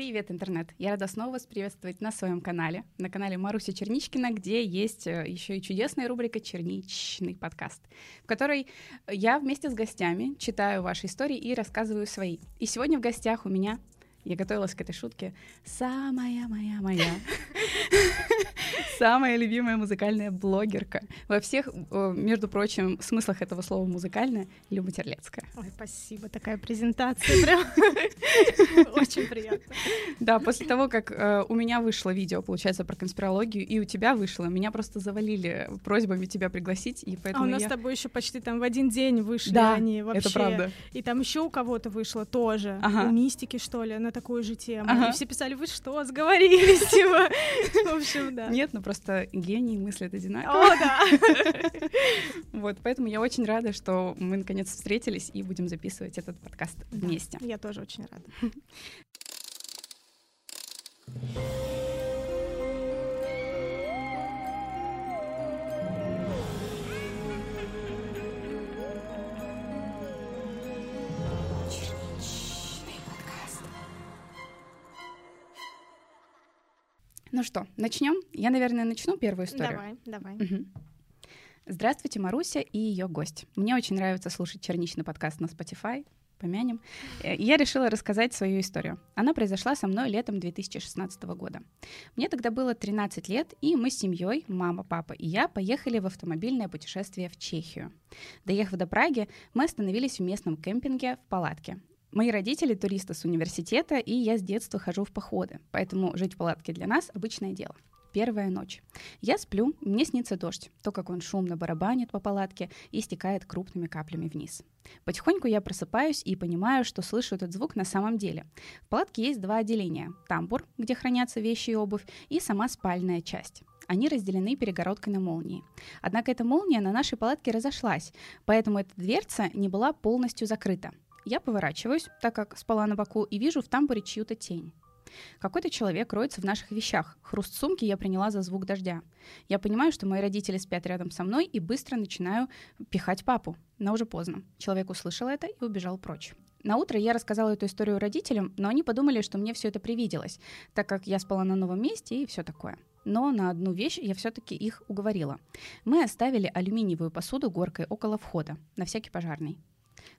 Привет, интернет! Я рада снова вас приветствовать на своем канале, на канале Маруся Черничкина, где есть э, еще и чудесная рубрика «Черничный подкаст», в которой я вместе с гостями читаю ваши истории и рассказываю свои. И сегодня в гостях у меня я готовилась к этой шутке. Самая моя моя. Самая любимая музыкальная блогерка. Во всех, между прочим, смыслах этого слова музыкальная, Люба Терлецкая. Ой, спасибо, такая презентация прям. Очень приятно. Да, после того, как э, у меня вышло видео, получается, про конспирологию, и у тебя вышло, меня просто завалили просьбами тебя пригласить, и поэтому А у нас с тобой еще почти там в один день вышли Да, они вообще. это правда. И там еще у кого-то вышло тоже. У мистики, что ли, на такую же тему. Ага. И все писали, вы что, сговорились, типа. В общем, да. Нет, ну просто гений мыслят одинаково. О, да. Вот, поэтому я очень рада, что мы наконец встретились и будем записывать этот подкаст вместе. Я тоже очень рада. Ну что, начнем? Я, наверное, начну первую историю. Давай, давай. Мгм. Здравствуйте, Маруся и ее гость. Мне очень нравится слушать черничный подкаст на Spotify. Помянем. Э, Я решила рассказать свою историю. Она произошла со мной летом 2016 года. Мне тогда было 13 лет, и мы с семьей, мама, папа и я, поехали в автомобильное путешествие в Чехию. Доехав до Праги, мы остановились в местном кемпинге в палатке. Мои родители туристы с университета, и я с детства хожу в походы, поэтому жить в палатке для нас обычное дело. Первая ночь. Я сплю, мне снится дождь, то, как он шумно барабанит по палатке и стекает крупными каплями вниз. Потихоньку я просыпаюсь и понимаю, что слышу этот звук на самом деле. В палатке есть два отделения. Тамбур, где хранятся вещи и обувь, и сама спальная часть. Они разделены перегородкой на молнии. Однако эта молния на нашей палатке разошлась, поэтому эта дверца не была полностью закрыта. Я поворачиваюсь, так как спала на боку, и вижу в тамбуре чью-то тень. Какой-то человек роется в наших вещах. Хруст сумки я приняла за звук дождя. Я понимаю, что мои родители спят рядом со мной и быстро начинаю пихать папу. Но уже поздно. Человек услышал это и убежал прочь. На утро я рассказала эту историю родителям, но они подумали, что мне все это привиделось, так как я спала на новом месте и все такое. Но на одну вещь я все-таки их уговорила. Мы оставили алюминиевую посуду горкой около входа, на всякий пожарный.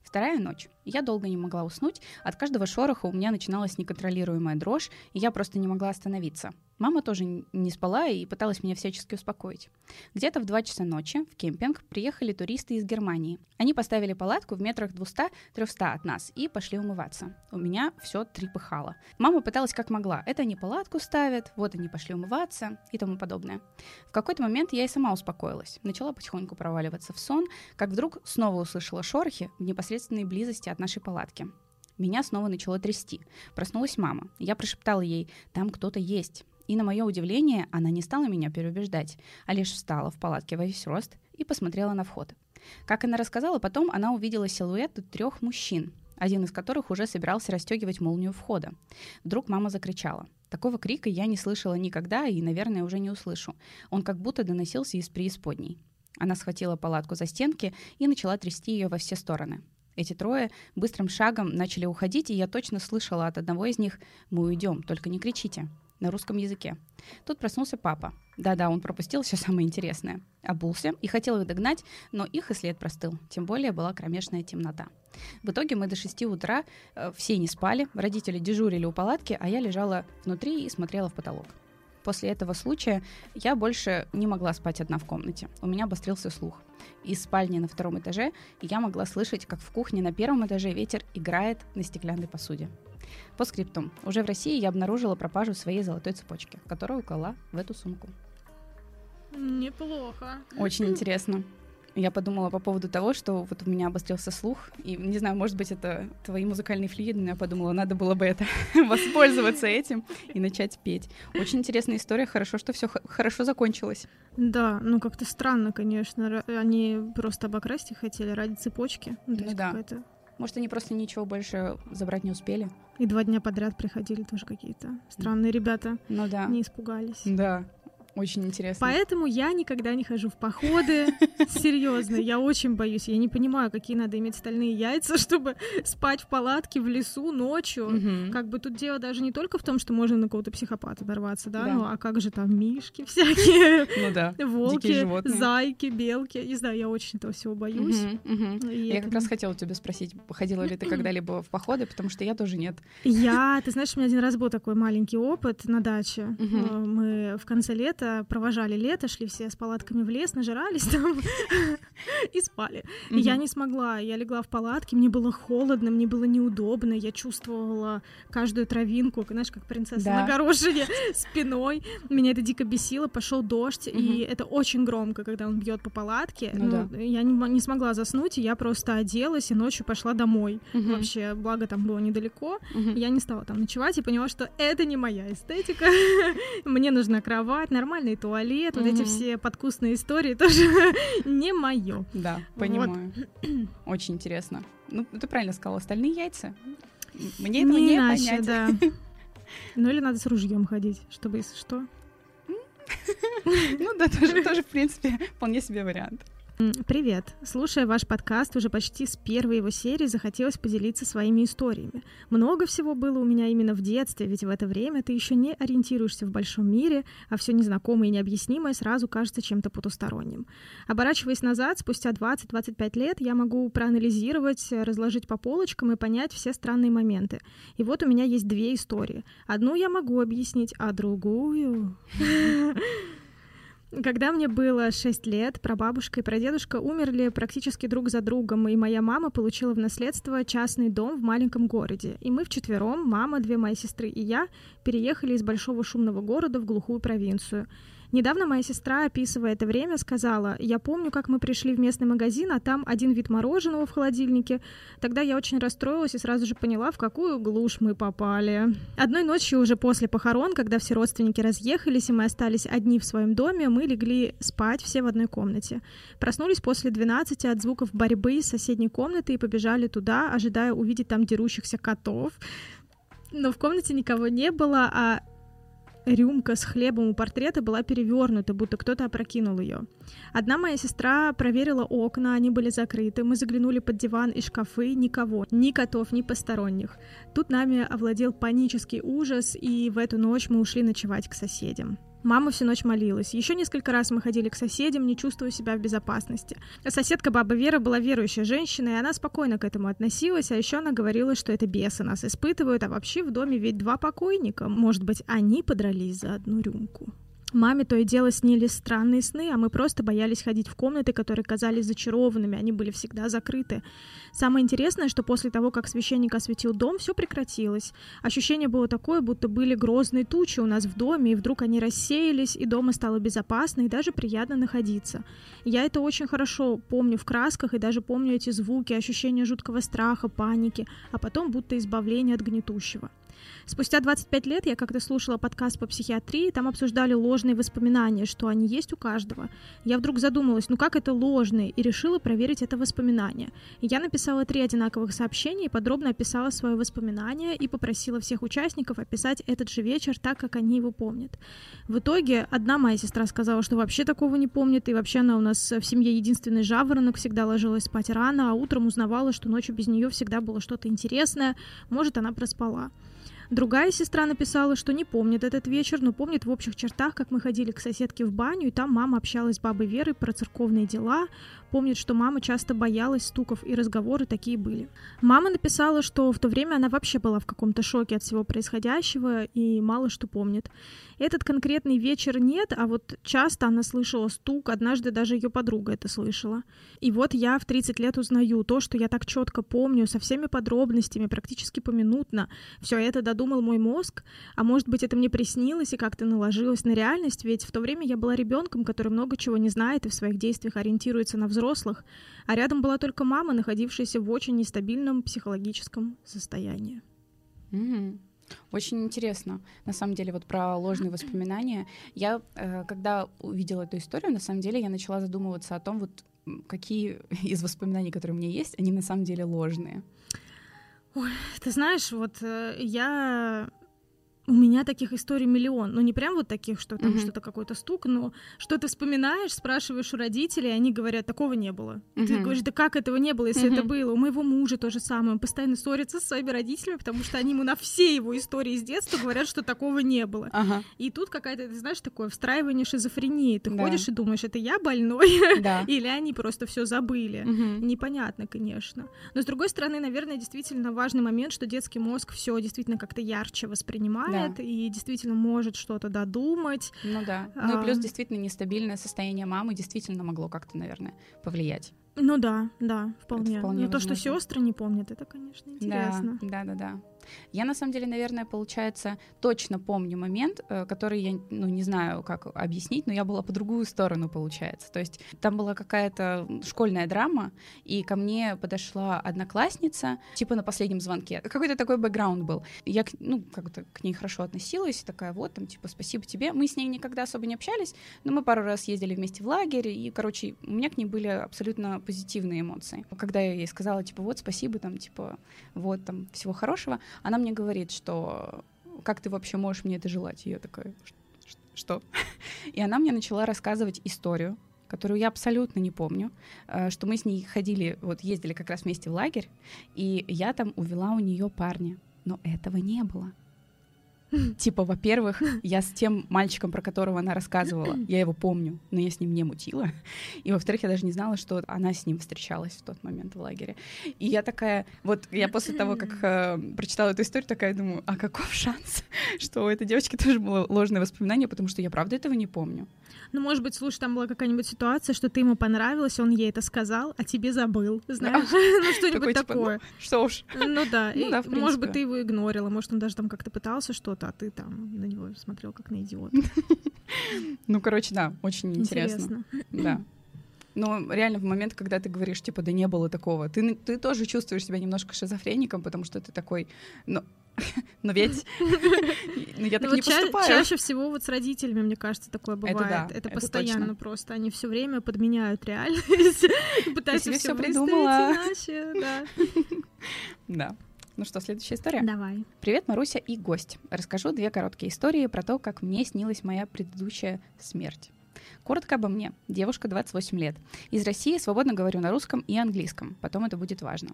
Вторая ночь. Я долго не могла уснуть, от каждого шороха у меня начиналась неконтролируемая дрожь, и я просто не могла остановиться. Мама тоже не спала и пыталась меня всячески успокоить. Где-то в 2 часа ночи в кемпинг приехали туристы из Германии. Они поставили палатку в метрах 200-300 от нас и пошли умываться. У меня все трепыхало. Мама пыталась как могла. Это они палатку ставят, вот они пошли умываться и тому подобное. В какой-то момент я и сама успокоилась. Начала потихоньку проваливаться в сон, как вдруг снова услышала шорохи в непосредственной близости от нашей палатки. Меня снова начало трясти. Проснулась мама. Я прошептала ей, там кто-то есть. И на мое удивление, она не стала меня переубеждать, а лишь встала в палатке во весь рост и посмотрела на вход. Как она рассказала, потом она увидела силуэты трех мужчин, один из которых уже собирался расстегивать молнию входа. Вдруг мама закричала. Такого крика я не слышала никогда и, наверное, уже не услышу. Он как будто доносился из преисподней. Она схватила палатку за стенки и начала трясти ее во все стороны. Эти трое быстрым шагом начали уходить, и я точно слышала от одного из них «Мы уйдем, только не кричите» на русском языке. Тут проснулся папа. Да-да, он пропустил все самое интересное. Обулся и хотел их догнать, но их и след простыл. Тем более была кромешная темнота. В итоге мы до 6 утра э, все не спали, родители дежурили у палатки, а я лежала внутри и смотрела в потолок. После этого случая я больше не могла спать одна в комнате. У меня обострился слух. Из спальни на втором этаже я могла слышать, как в кухне на первом этаже ветер играет на стеклянной посуде. По скриптум. Уже в России я обнаружила пропажу своей золотой цепочки, которую уклала в эту сумку. Неплохо. Очень интересно. Я подумала по поводу того, что вот у меня обострился слух, и не знаю, может быть, это твои музыкальные флюиды, но я подумала, надо было бы это воспользоваться этим и начать петь. Очень интересная история, хорошо, что все хорошо закончилось. Да, ну как-то странно, конечно. Они просто обокрасть их хотели ради цепочки. Ну, то Ну да. какая-то- Может, они просто ничего больше забрать не успели? И два дня подряд приходили тоже какие-то странные ребята. Ну да. Не испугались. Да. Очень интересно. Поэтому я никогда не хожу в походы. Серьезно, я очень боюсь. Я не понимаю, какие надо иметь стальные яйца, чтобы спать в палатке в лесу ночью. Как бы тут дело даже не только в том, что можно на кого-то психопата дорваться, да, Да. ну а как же там мишки всякие, Ну да. волки, зайки, белки. Не знаю, я очень этого всего боюсь. Я это- как раз хотела тебя спросить, ходила ли ты когда-либо в походы, потому что я тоже нет. Я, ты знаешь, у меня один раз был такой маленький опыт на даче. Э, Мы в конце лета провожали лето, шли все с палатками в лес, нажирались там и спали. И Я не смогла, я легла в палатке, мне было холодно, мне было неудобно, я чувствовала каждую травинку, знаешь, как принцесса на горошине спиной. Меня это дико бесило, пошел дождь, и это очень громко, когда он бьет по палатке. Ну да. Я не, мо- не смогла заснуть, и я просто оделась и ночью пошла домой. Вообще, благо там было недалеко. Я не стала там ночевать и поняла, что это не моя эстетика. Мне нужна кровать, нормальный туалет, вот эти все подкусные истории тоже не мое. Да, Вот. понимаю. Очень интересно. Ну, ты правильно сказала, остальные яйца. Мне этого не, иначе, понять. да. Ну или надо с ружьем ходить, чтобы если что. Ну да, тоже, тоже, в принципе, вполне себе вариант. Привет! Слушая ваш подкаст уже почти с первой его серии, захотелось поделиться своими историями. Много всего было у меня именно в детстве, ведь в это время ты еще не ориентируешься в большом мире, а все незнакомое и необъяснимое сразу кажется чем-то потусторонним. Оборачиваясь назад, спустя 20-25 лет, я могу проанализировать, разложить по полочкам и понять все странные моменты. И вот у меня есть две истории. Одну я могу объяснить, а другую... Когда мне было 6 лет, прабабушка и прадедушка умерли практически друг за другом, и моя мама получила в наследство частный дом в маленьком городе. И мы вчетвером, мама, две мои сестры и я, переехали из большого шумного города в глухую провинцию. Недавно моя сестра, описывая это время, сказала, «Я помню, как мы пришли в местный магазин, а там один вид мороженого в холодильнике. Тогда я очень расстроилась и сразу же поняла, в какую глушь мы попали». Одной ночью уже после похорон, когда все родственники разъехались, и мы остались одни в своем доме, мы легли спать все в одной комнате. Проснулись после 12 от звуков борьбы из соседней комнаты и побежали туда, ожидая увидеть там дерущихся котов. Но в комнате никого не было, а рюмка с хлебом у портрета была перевернута, будто кто-то опрокинул ее. Одна моя сестра проверила окна, они были закрыты. Мы заглянули под диван и шкафы, никого, ни котов, ни посторонних. Тут нами овладел панический ужас, и в эту ночь мы ушли ночевать к соседям. Мама всю ночь молилась. Еще несколько раз мы ходили к соседям, не чувствуя себя в безопасности. Соседка баба Вера была верующая женщина, и она спокойно к этому относилась, а еще она говорила, что это бесы нас испытывают, а вообще в доме ведь два покойника. Может быть, они подрались за одну рюмку. Маме то и дело снились странные сны, а мы просто боялись ходить в комнаты, которые казались зачарованными, они были всегда закрыты. Самое интересное, что после того, как священник осветил дом, все прекратилось. Ощущение было такое, будто были грозные тучи у нас в доме, и вдруг они рассеялись, и дома стало безопасно и даже приятно находиться. Я это очень хорошо помню в красках, и даже помню эти звуки, ощущение жуткого страха, паники, а потом будто избавление от гнетущего. Спустя 25 лет я как-то слушала подкаст по психиатрии, там обсуждали ложные воспоминания, что они есть у каждого. Я вдруг задумалась, ну как это ложные, и решила проверить это воспоминание. Я написала три одинаковых сообщения и подробно описала свое воспоминание и попросила всех участников описать этот же вечер так, как они его помнят. В итоге одна моя сестра сказала, что вообще такого не помнит, и вообще она у нас в семье единственный жаворонок, всегда ложилась спать рано, а утром узнавала, что ночью без нее всегда было что-то интересное, может, она проспала. Другая сестра написала, что не помнит этот вечер, но помнит в общих чертах, как мы ходили к соседке в баню, и там мама общалась с бабой Верой про церковные дела, помнит, что мама часто боялась стуков, и разговоры такие были. Мама написала, что в то время она вообще была в каком-то шоке от всего происходящего и мало что помнит. Этот конкретный вечер нет, а вот часто она слышала стук, однажды даже ее подруга это слышала. И вот я в 30 лет узнаю то, что я так четко помню, со всеми подробностями, практически поминутно. Все это додумал мой мозг, а может быть это мне приснилось и как-то наложилось на реальность, ведь в то время я была ребенком, который много чего не знает и в своих действиях ориентируется на взрослых, а рядом была только мама, находившаяся в очень нестабильном психологическом состоянии. Мгм. Очень интересно, на самом деле, вот про ложные воспоминания. Я, э, когда увидела эту историю, на самом деле, я начала задумываться о том, вот какие из воспоминаний, которые у меня есть, они на самом деле ложные. Ты знаешь, вот э, я... У меня таких историй миллион. Ну, не прям вот таких, что там Мгм. что-то какой-то стук, но что ты вспоминаешь, спрашиваешь у родителей, и они говорят, такого не было. И Ты говоришь, да как этого не было, если это Мгм. было? У моего мужа то же самое. Он постоянно ссорится со своими родителями, потому что они ему на все его истории с детства говорят, что такого не было. Ага, И тут какая-то, ты знаешь, такое встраивание шизофрении. Ты Да. ходишь и думаешь, это я больной? да. Или они просто все забыли? Мгм. Непонятно, конечно. Но с другой стороны, наверное, действительно важный момент, что детский мозг все действительно как-то ярче воспринимает и действительно может что-то додумать. Ну да. Ну и плюс действительно нестабильное состояние мамы действительно могло как-то, наверное, повлиять. Ну да, да, вполне. вполне Но то, что возможно. сестры не помнят, это, конечно, интересно. Да, да, да, да. Я на самом деле, наверное, получается, точно помню момент, э, который я, ну, не знаю, как объяснить, но я была по другую сторону, получается. То есть там была какая-то школьная драма, и ко мне подошла одноклассница, типа на последнем звонке. Какой-то такой бэкграунд был. Я, ну, как-то к ней хорошо относилась, такая, вот, там, типа, спасибо тебе. Мы с ней никогда особо не общались, но мы пару раз ездили вместе в лагерь, и, короче, у меня к ней были абсолютно позитивные эмоции. Когда я ей сказала, типа, вот, спасибо, там, типа, вот, там, всего хорошего, она мне говорит, что как ты вообще можешь мне это желать? И я такая, «Ш- ш- что? И она мне начала рассказывать историю, которую я абсолютно не помню, э, что мы с ней ходили, вот ездили как раз вместе в лагерь, и я там увела у нее парня, но этого не было. Типа, во-первых, я с тем мальчиком, про которого она рассказывала, я его помню, но я с ним не мутила. И, во-вторых, я даже не знала, что она с ним встречалась в тот момент в лагере. И я такая, вот я после того, как э, прочитала эту историю, такая думаю, а каков шанс, что у этой девочки тоже было ложное воспоминание, потому что я правда этого не помню. Ну, может быть, слушай, там была какая-нибудь ситуация, что ты ему понравилась, он ей это сказал, а тебе забыл, знаешь? Ну, что-нибудь типа, такое. Что уж. Ну да, Ну может быть, ты его игнорила, может, он даже там как-то пытался что-то, а ты там на него смотрел как на идиота. Ну, короче, да, очень интересно. Да. Но реально в момент, когда ты говоришь, типа, да не было такого, ты, ты тоже чувствуешь себя немножко шизофреником, потому что ты такой, ну, но ведь я Ну, так не ча- поступаю. чаще всего вот с родителями, мне кажется, такое бывает. да, это, это постоянно точно. просто. Они все время подменяют реальность, пытаются все придумала. иначе. Да. Да. Ну что, следующая история? Давай. Привет, Маруся и гость. Расскажу две короткие истории про то, как мне снилась моя предыдущая смерть. Коротко обо мне. Девушка, 28 лет. Из России свободно говорю на русском и английском. Потом это будет важно.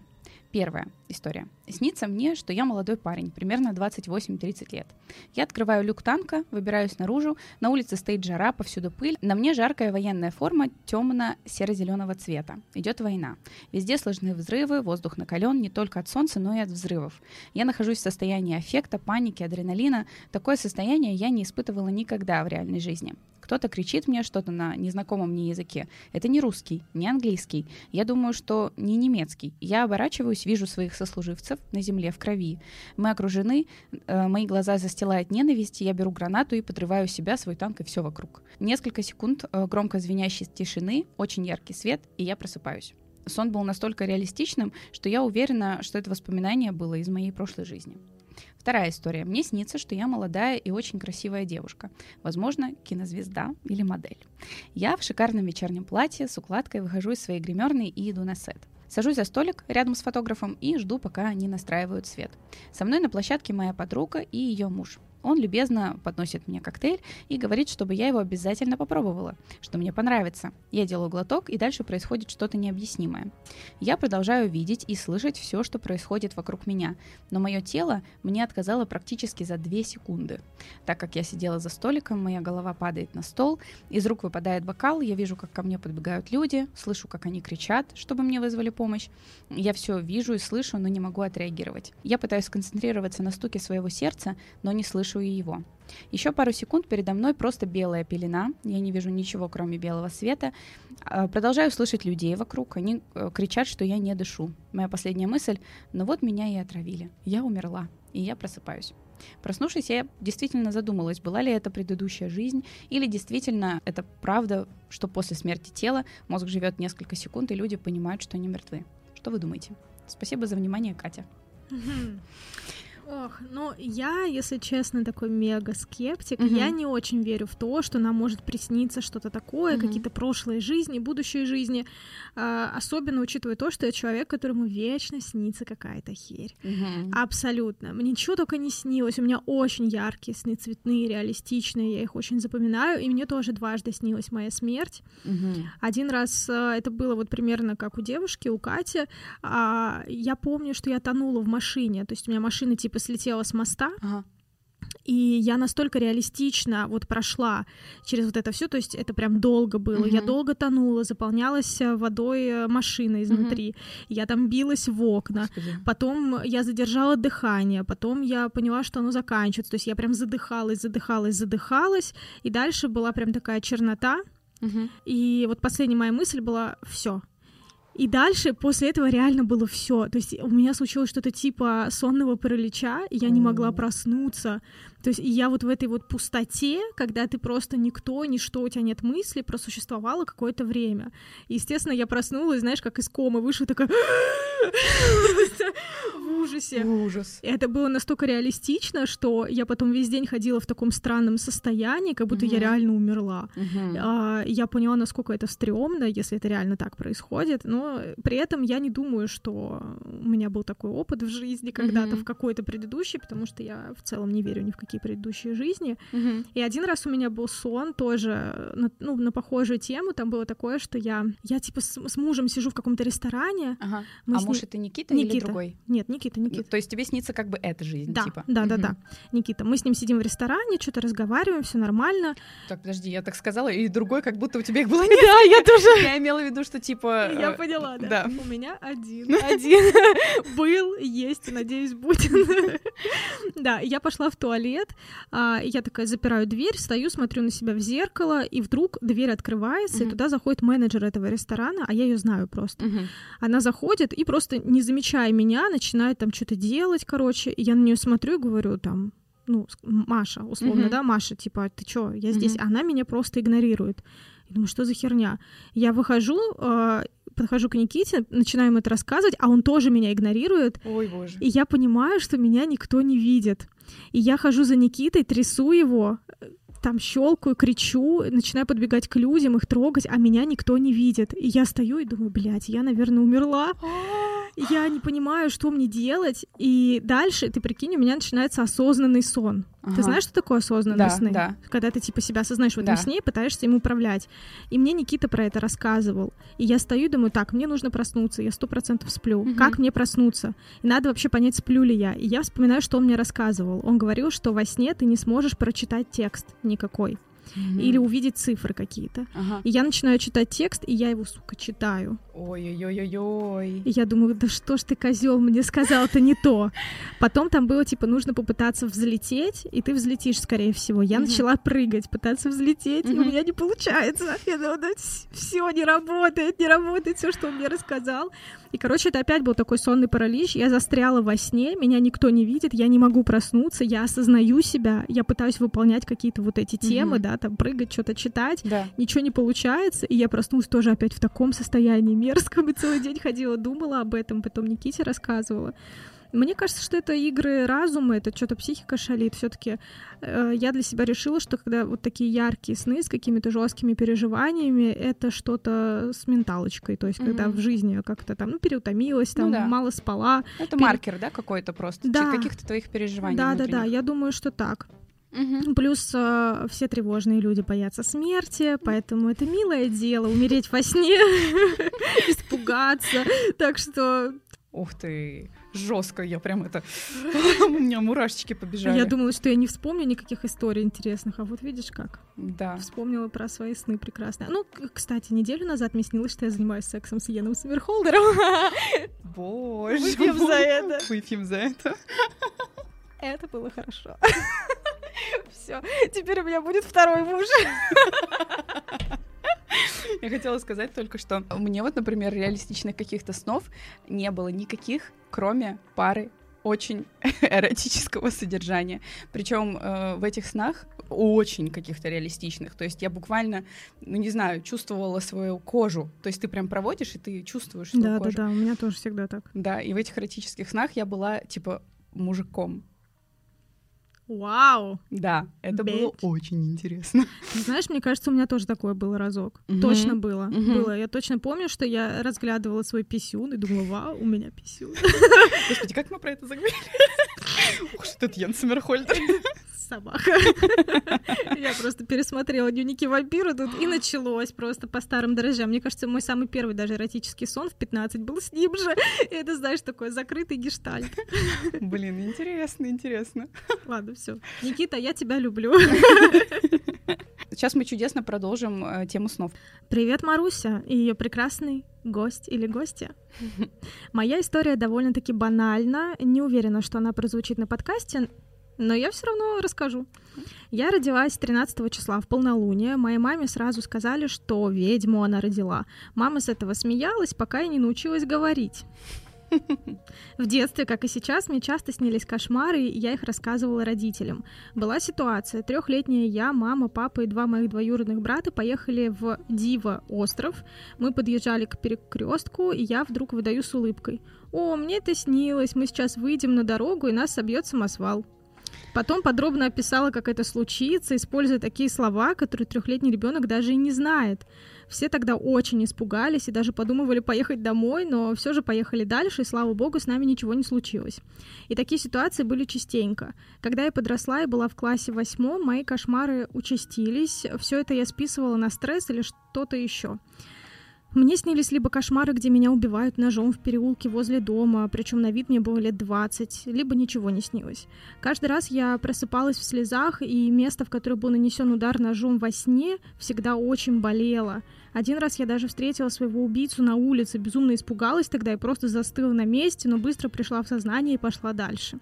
Первая история. Снится мне, что я молодой парень, примерно 28-30 лет. Я открываю люк танка, выбираюсь наружу, на улице стоит жара, повсюду пыль, на мне жаркая военная форма темно-серо-зеленого цвета. Идет война. Везде слышны взрывы, воздух накален не только от солнца, но и от взрывов. Я нахожусь в состоянии аффекта, паники, адреналина. Такое состояние я не испытывала никогда в реальной жизни. Кто-то кричит мне что-то на незнакомом мне языке. Это не русский, не английский. Я думаю, что не немецкий. Я оборачиваюсь, вижу своих сослуживцев на земле в крови. Мы окружены, э, мои глаза застилает ненависть, я беру гранату и подрываю себя, свой танк и все вокруг. Несколько секунд э, громко звенящей тишины, очень яркий свет, и я просыпаюсь. Сон был настолько реалистичным, что я уверена, что это воспоминание было из моей прошлой жизни. Вторая история. Мне снится, что я молодая и очень красивая девушка. Возможно, кинозвезда или модель. Я в шикарном вечернем платье с укладкой выхожу из своей гримерной и иду на сет. Сажусь за столик рядом с фотографом и жду, пока они настраивают свет. Со мной на площадке моя подруга и ее муж. Он любезно подносит мне коктейль и говорит, чтобы я его обязательно попробовала, что мне понравится. Я делаю глоток, и дальше происходит что-то необъяснимое. Я продолжаю видеть и слышать все, что происходит вокруг меня, но мое тело мне отказало практически за 2 секунды. Так как я сидела за столиком, моя голова падает на стол, из рук выпадает бокал, я вижу, как ко мне подбегают люди, слышу, как они кричат, чтобы мне вызвали помощь. Я все вижу и слышу, но не могу отреагировать. Я пытаюсь сконцентрироваться на стуке своего сердца, но не слышу и его. Еще пару секунд передо мной просто белая пелена, я не вижу ничего, кроме белого света. А, Продолжаю слышать людей вокруг, они э, кричат, что я не дышу. Моя последняя мысль, ну вот меня и отравили. Я умерла, и я просыпаюсь. Проснувшись, я действительно задумалась, была ли это предыдущая жизнь, или действительно это правда, что после смерти тела мозг живет несколько секунд, и люди понимают, что они мертвы. Что вы думаете? Спасибо за внимание, Катя. Ох, ну я, если честно, такой мега скептик. Мгм. Я не очень верю в то, что нам может присниться что-то такое, Мгм. какие-то прошлые жизни, будущие жизни. А, особенно учитывая то, что я человек, которому вечно снится какая-то херь. Мгм. Абсолютно. Мне ничего только не снилось. У меня очень яркие сны, цветные, реалистичные. Я их очень запоминаю. И мне тоже дважды снилась моя смерть. Мгм. Один раз э, это было вот примерно как у девушки, у Кати. А, я помню, что я тонула в машине. То есть у меня машина типа слетела с моста, Ага. и я настолько реалистично вот прошла через вот это все, то есть это прям долго было. Я Мгм. долго тонула, заполнялась э, водой э, машина изнутри. Я там билась в окна. Господи. Потом я задержала дыхание, потом я поняла, что оно заканчивается. То есть я прям задыхалась, задыхалась, задыхалась. И дальше была прям такая чернота. Мгм. И вот последняя моя мысль была все. И дальше после этого реально было все. То есть у меня случилось что-то типа сонного паралича, и я не могла проснуться. То есть и я вот в этой вот пустоте, когда ты просто никто, ничто, у тебя нет мысли, просуществовала какое-то время. И, естественно, я проснулась, знаешь, как из комы вышла такая в ужасе. Ужас. И это было настолько реалистично, что я потом весь день ходила в таком странном состоянии, как будто я реально умерла. А, Я поняла, насколько это стрёмно, если это реально так происходит, но при этом я не думаю, что у меня был такой опыт в жизни когда-то, в какой-то предыдущей, потому что я в целом не верю ни в какие предыдущие жизни. Мгм. И один раз у меня был сон тоже на, ну, на похожую тему. Там было такое, что я, я типа с, с мужем сижу в каком-то ресторане. Ага. Мы а с муж это Никита, или Никита. другой? Нет, Никита, Никита. То есть тебе снится как бы эта жизнь, Да, типа? да, да, Мгм. да. Никита. Мы с ним сидим в ресторане, что-то разговариваем, все нормально. Так, подожди, я так сказала, и другой, как будто у тебя их было нет. Да, я тоже. Я имела в виду, что типа... Я э, поняла, да. да. У меня один. Один. Был, есть, надеюсь, будет. Да, я пошла в туалет, а, я такая запираю дверь, стою, смотрю на себя в зеркало, и вдруг дверь открывается, и Мгм. туда заходит менеджер этого ресторана, а я ее знаю просто. Мгм. Она заходит и просто, не замечая меня, начинает там что-то делать, короче, и я на нее смотрю и говорю там, ну, Маша, условно, Мгм. да, Маша, типа, ты чё, я здесь, Мгм. она меня просто игнорирует. Я думаю, что за херня? Я выхожу, э, подхожу к Никите, начинаю ему это рассказывать, а он тоже меня игнорирует, Ой, боже. и я понимаю, что меня никто не видит. И я хожу за Никитой, трясу его, э, там щелкаю, кричу, начинаю подбегать к людям, их трогать, а меня никто не видит. И я стою и думаю, блядь, я, наверное, умерла. Я не понимаю, что мне делать. И дальше, ты прикинь, у меня начинается осознанный сон. Ага. Ты знаешь, что такое осознанные Да, сны? да. Когда ты типа себя осознаешь в этом Да. сне и пытаешься им управлять. И мне Никита про это рассказывал. И я стою и думаю, так, мне нужно проснуться, я сто процентов сплю. Мгм. Как мне проснуться? И надо вообще понять, сплю ли я. И я вспоминаю, что он мне рассказывал. Он говорил, что во сне ты не сможешь прочитать текст никакой. Или увидеть цифры какие-то. Ага. И я начинаю читать текст, и я его, сука, читаю. Ой-ой-ой-ой. И я думаю, да что ж ты, козел, мне сказал, это не то. Потом там было, типа, нужно попытаться взлететь, и ты взлетишь, скорее всего. Я начала прыгать, пытаться взлететь, и у меня не получается. Я думаю, все не работает, не работает все, что он мне рассказал. И, короче, это опять был такой сонный паралич. Я застряла во сне, меня никто не видит, я не могу проснуться, я осознаю себя, я пытаюсь выполнять какие-то вот эти темы, Мгм. да, там прыгать, что-то читать Да. ничего не получается, и я проснулась тоже опять в таком состоянии мерзком, и целый день ходила, думала об этом, потом Никите рассказывала. Мне кажется, что это игры разума, это что-то психика шалит. Все-таки я для себя решила, что когда вот такие яркие сны с какими-то жесткими переживаниями, это что-то с менталочкой. То есть, когда Мгм. в жизни как-то там, ну, переутомилась, Ну там, да. мало спала. Это Пере- маркер, да, какой-то просто? Да. Каких-то твоих переживаний Да, да, да, внутренних. я думаю, что так. Мгм. Плюс э, все тревожные люди боятся смерти, поэтому это милое дело умереть во сне, испугаться. Так что Ух ты, жестко, я прям это... У меня мурашечки побежали. я думала, что я не вспомню никаких историй интересных, а вот видишь как. Да. Вспомнила про свои сны прекрасные. Ну, кстати, неделю назад мне снилось, что я занимаюсь сексом с Йеном Саммерхолдером. Боже Выпьем за это. Выпьем за это. Это было хорошо. Все, теперь у меня будет второй муж. Я хотела сказать только, что меня вот, например, реалистичных каких-то снов не было никаких, кроме пары очень эротического содержания. Причем в этих снах очень каких-то реалистичных. То есть я буквально, ну не знаю, чувствовала свою кожу. То есть ты прям проводишь, и ты чувствуешь свою Да, да, кожу. да, у меня тоже всегда так. Да, и в этих эротических снах я была типа мужиком. Вау! Да, это Беть. было очень интересно. Знаешь, мне кажется, у меня тоже такое было разок. Мгм. Точно было. Мгм. Было. Я точно помню, что я разглядывала свой писюн и думала, вау, у меня писюн. Господи, как мы про это заговорили? Ух, что это Йен Сомерхольдер. Собака. Я просто пересмотрела дневники вампира тут, и началось просто по старым дрожжам. Мне кажется, мой самый первый даже эротический сон в 15 был с ним же. И это, знаешь, такой закрытый гештальт. Блин, интересно, интересно. Ладно, все. Никита, я тебя люблю. Сейчас мы чудесно продолжим э, тему снов. Привет, Маруся и ее прекрасный гость или гостья. Моя история довольно-таки банальна. Не уверена, что она прозвучит на подкасте, но я все равно расскажу. Я родилась 13 числа в полнолуние. Моей маме сразу сказали, что ведьму она родила. Мама с этого смеялась, пока я не научилась говорить. В детстве, как и сейчас, мне часто снились кошмары, и я их рассказывала родителям. Была ситуация. Трехлетняя я, мама, папа и два моих двоюродных брата поехали в Дива остров. Мы подъезжали к перекрестку, и я вдруг выдаю с улыбкой. «О, мне это снилось, мы сейчас выйдем на дорогу, и нас собьет самосвал». Потом подробно описала, как это случится, используя такие слова, которые трехлетний ребенок даже и не знает. Все тогда очень испугались и даже подумывали поехать домой, но все же поехали дальше, и слава богу, с нами ничего не случилось. И такие ситуации были частенько. Когда я подросла и была в классе восьмом, мои кошмары участились. Все это я списывала на стресс или что-то еще. Мне снились либо кошмары, где меня убивают ножом в переулке возле дома, причем на вид мне было лет 20, либо ничего не снилось. Каждый раз я просыпалась в слезах, и место, в которое был нанесен удар ножом во сне, всегда очень болело. Один раз я даже встретила своего убийцу на улице, безумно испугалась тогда и просто застыла на месте, но быстро пришла в сознание и пошла дальше.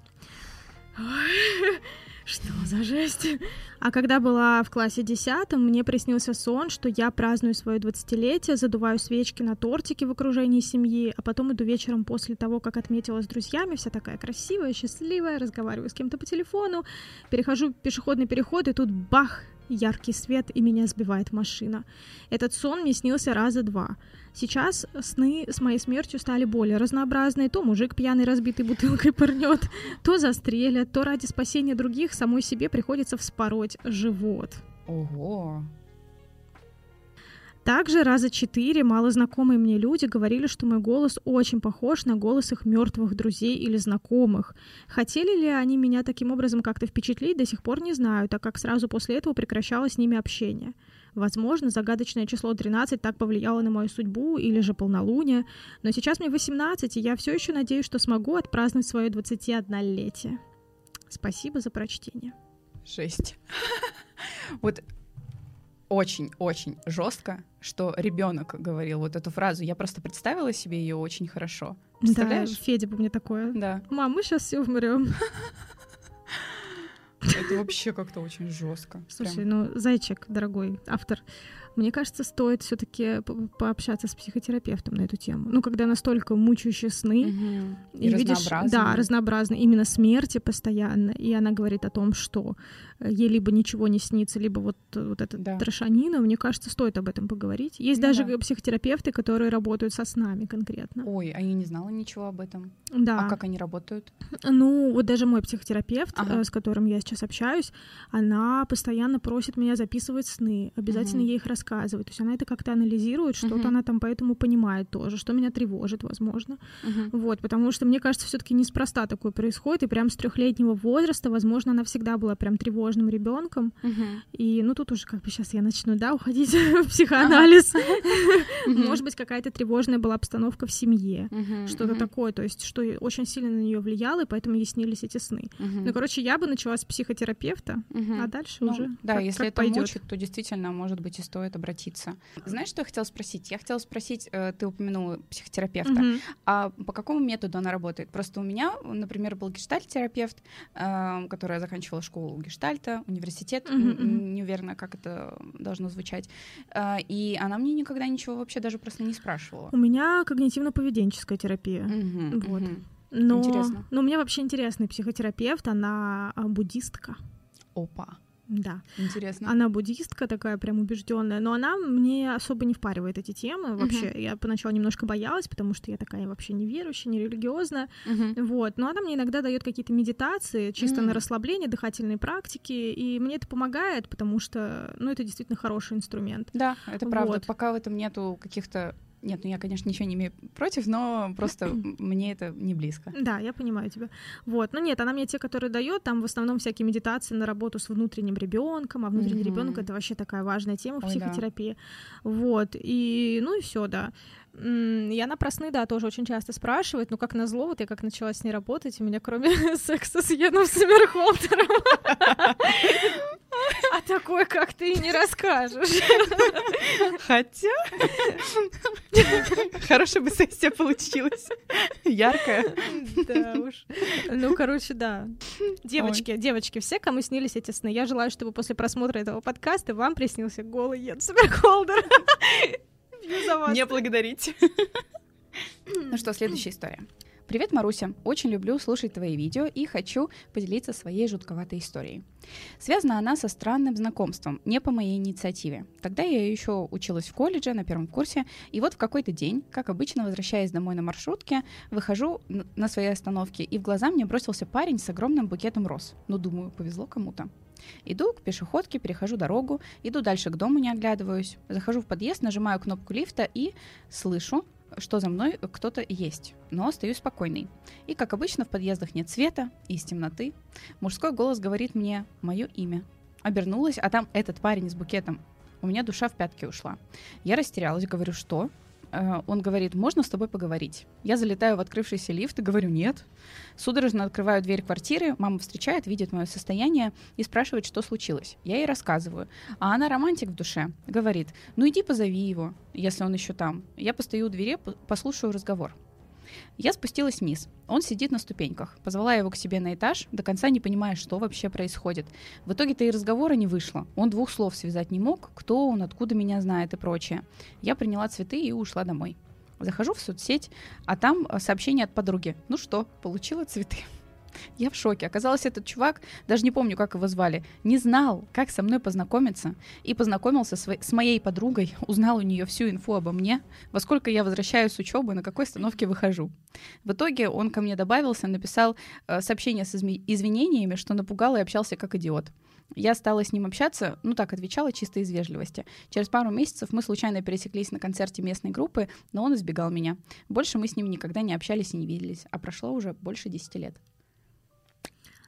Что за жесть? А когда была в классе 10, мне приснился сон, что я праздную свое 20-летие, задуваю свечки на тортике в окружении семьи, а потом иду вечером после того, как отметила с друзьями, вся такая красивая, счастливая, разговариваю с кем-то по телефону, перехожу пешеходный переход, и тут бах, яркий свет, и меня сбивает машина. Этот сон мне снился раза два. Сейчас сны с моей смертью стали более разнообразные. То мужик пьяный разбитой бутылкой пырнет, то застрелят, то ради спасения других самой себе приходится вспороть живот. Ого. Также раза четыре малознакомые мне люди говорили, что мой голос очень похож на голос их мертвых друзей или знакомых. Хотели ли они меня таким образом как-то впечатлить, до сих пор не знаю, так как сразу после этого прекращалось с ними общение. Возможно, загадочное число 13 так повлияло на мою судьбу или же полнолуние, но сейчас мне 18, и я все еще надеюсь, что смогу отпраздновать свое 21-летие. Спасибо за прочтение. Жесть. Вот очень-очень жестко, что ребенок говорил вот эту фразу. Я просто представила себе ее очень хорошо. Представляешь? Да, Федя бы мне такое. Да. Мам, мы сейчас все умрем. Это вообще как-то очень жестко. Слушай, ну, зайчик, дорогой автор, мне кажется, стоит все-таки пообщаться с психотерапевтом на эту тему. Ну, когда настолько мучающие сны, Угу. И, видишь, разнообразные. да, разнообразные, именно смерти постоянно, и она говорит о том, что ей либо ничего не снится, либо вот, э, вот эта Да. трошанина, мне кажется, стоит об этом поговорить. Есть Ну даже да. психотерапевты, которые работают со снами конкретно. Ой, а я не знала ничего об этом. Да. А как они работают? Ну, вот даже мой психотерапевт, Ага. э, с которым я сейчас общаюсь, она постоянно просит меня записывать сны, обязательно Мгм. ей их рассказывать. То есть она это как-то анализирует, что-то Мгм. она там поэтому понимает тоже, что меня тревожит, возможно. Мгм. Вот, потому что мне кажется, все-таки неспроста такое происходит, и прям с трехлетнего возраста, возможно, она всегда была прям тревожным ребенком. Мгм. И ну тут уже как бы сейчас я начну, да, уходить в психоанализ. Может быть, какая-то тревожная была обстановка в семье. Что-то такое, то есть, что очень сильно на нее влияло, и поэтому ей снились эти сны. Ну, короче, я бы начала с психотерапевта, а дальше Ну, уже да, как, если как это мучит, то действительно, может быть, и стоит обратиться. Знаешь, что я хотела спросить? Я хотела спросить, э, ты упомянула психотерапевта, а по какому методу она работает? Просто у меня, например, был гештальт-терапевт, э, которая заканчивала школу гештальта, университет, мгм. не уверена, как это должно звучать. Э, И она мне никогда ничего вообще даже просто не спрашивала. У меня когнитивно-поведенческая терапия. Мгм, Вот. мгм. Но, Интересно. но у меня вообще интересный психотерапевт, она а, буддистка. Опа. Да. Интересно. Она буддистка такая прям убежденная, но она мне особо не впаривает эти темы. Вообще, Мгм. я поначалу немножко боялась, потому что я такая вообще неверующая, не религиозная. Мгм. Вот. Но она мне иногда дает какие-то медитации, чисто М. на расслабление, дыхательные практики, и мне это помогает, потому что, ну, это действительно хороший инструмент. Да, это правда. Вот. Пока в этом нету каких-то... Нет, ну я, конечно, ничего не имею против, но просто мне это не близко. Да, я понимаю тебя. Вот. Но нет, она мне те, которые дает, там в основном всякие медитации на работу с внутренним ребенком, а внутренний ребенок это вообще такая важная тема в Ой, да. психотерапии. Вот. И, ну и все, да. И она про сны, да, тоже очень часто спрашивает, но как назло, вот я как начала с ней работать, у меня кроме секса с Йеном Сомерхолтером, а такой, как ты, и не расскажешь. Хотя... Хорошая бы сессия получилась. Яркая. Да уж. Ну, короче, да. Девочки, девочки, все, кому снились эти сны, я желаю, чтобы после просмотра этого подкаста вам приснился голый Йен Сомерхолдер. Пью за вас. Не благодарите. Ну что, следующая история. Привет, Маруся. Очень люблю слушать твои видео и хочу поделиться своей жутковатой историей. Связана она со странным знакомством, не по моей инициативе. Тогда я еще училась в колледже на первом курсе, и вот в какой-то день, как обычно, возвращаясь домой на маршрутке, выхожу на своей остановке, и в глаза мне бросился парень с огромным букетом роз. Ну, думаю, повезло кому-то. Иду к пешеходке, перехожу дорогу, иду дальше к дому, не оглядываюсь. Захожу в подъезд, нажимаю кнопку лифта и слышу, что за мной кто-то есть, но остаюсь спокойной. И, как обычно, в подъездах нет света, из темноты мужской голос говорит мне мое имя. Обернулась, а там этот парень с букетом. У меня душа в пятки ушла. Я растерялась, говорю, что? Э, Он говорит, можно с тобой поговорить? Я залетаю в открывшийся лифт и говорю, нет. Судорожно открываю дверь квартиры, мама встречает, видит мое состояние и спрашивает, что случилось. Я ей рассказываю. А она романтик в душе. Говорит, ну иди позови его, если он еще там. Я постою у двери, послушаю разговор. Я спустилась вниз. Он сидит на ступеньках. Позвала его к себе на этаж, до конца не понимая, что вообще происходит. В итоге-то и разговора не вышло. Он двух слов связать не мог, кто он, откуда меня знает и прочее. Я приняла цветы и ушла домой. Захожу в соцсеть, а там э, сообщение от подруги. Ну что, получила цветы. Я в шоке. Оказалось, этот чувак, даже не помню, как его звали, не знал, как со мной познакомиться. И познакомился с, с моей подругой, узнал у нее всю инфу обо мне, во сколько я возвращаюсь с учебы, на какой остановке выхожу. В итоге он ко мне добавился, написал э, сообщение с извинениями, что напугал и общался как идиот. Я стала с ним общаться, ну так, отвечала чисто из вежливости. Через пару месяцев мы случайно пересеклись на концерте местной группы, но он избегал меня. Больше мы с ним никогда не общались и не виделись, а прошло уже больше 10 лет.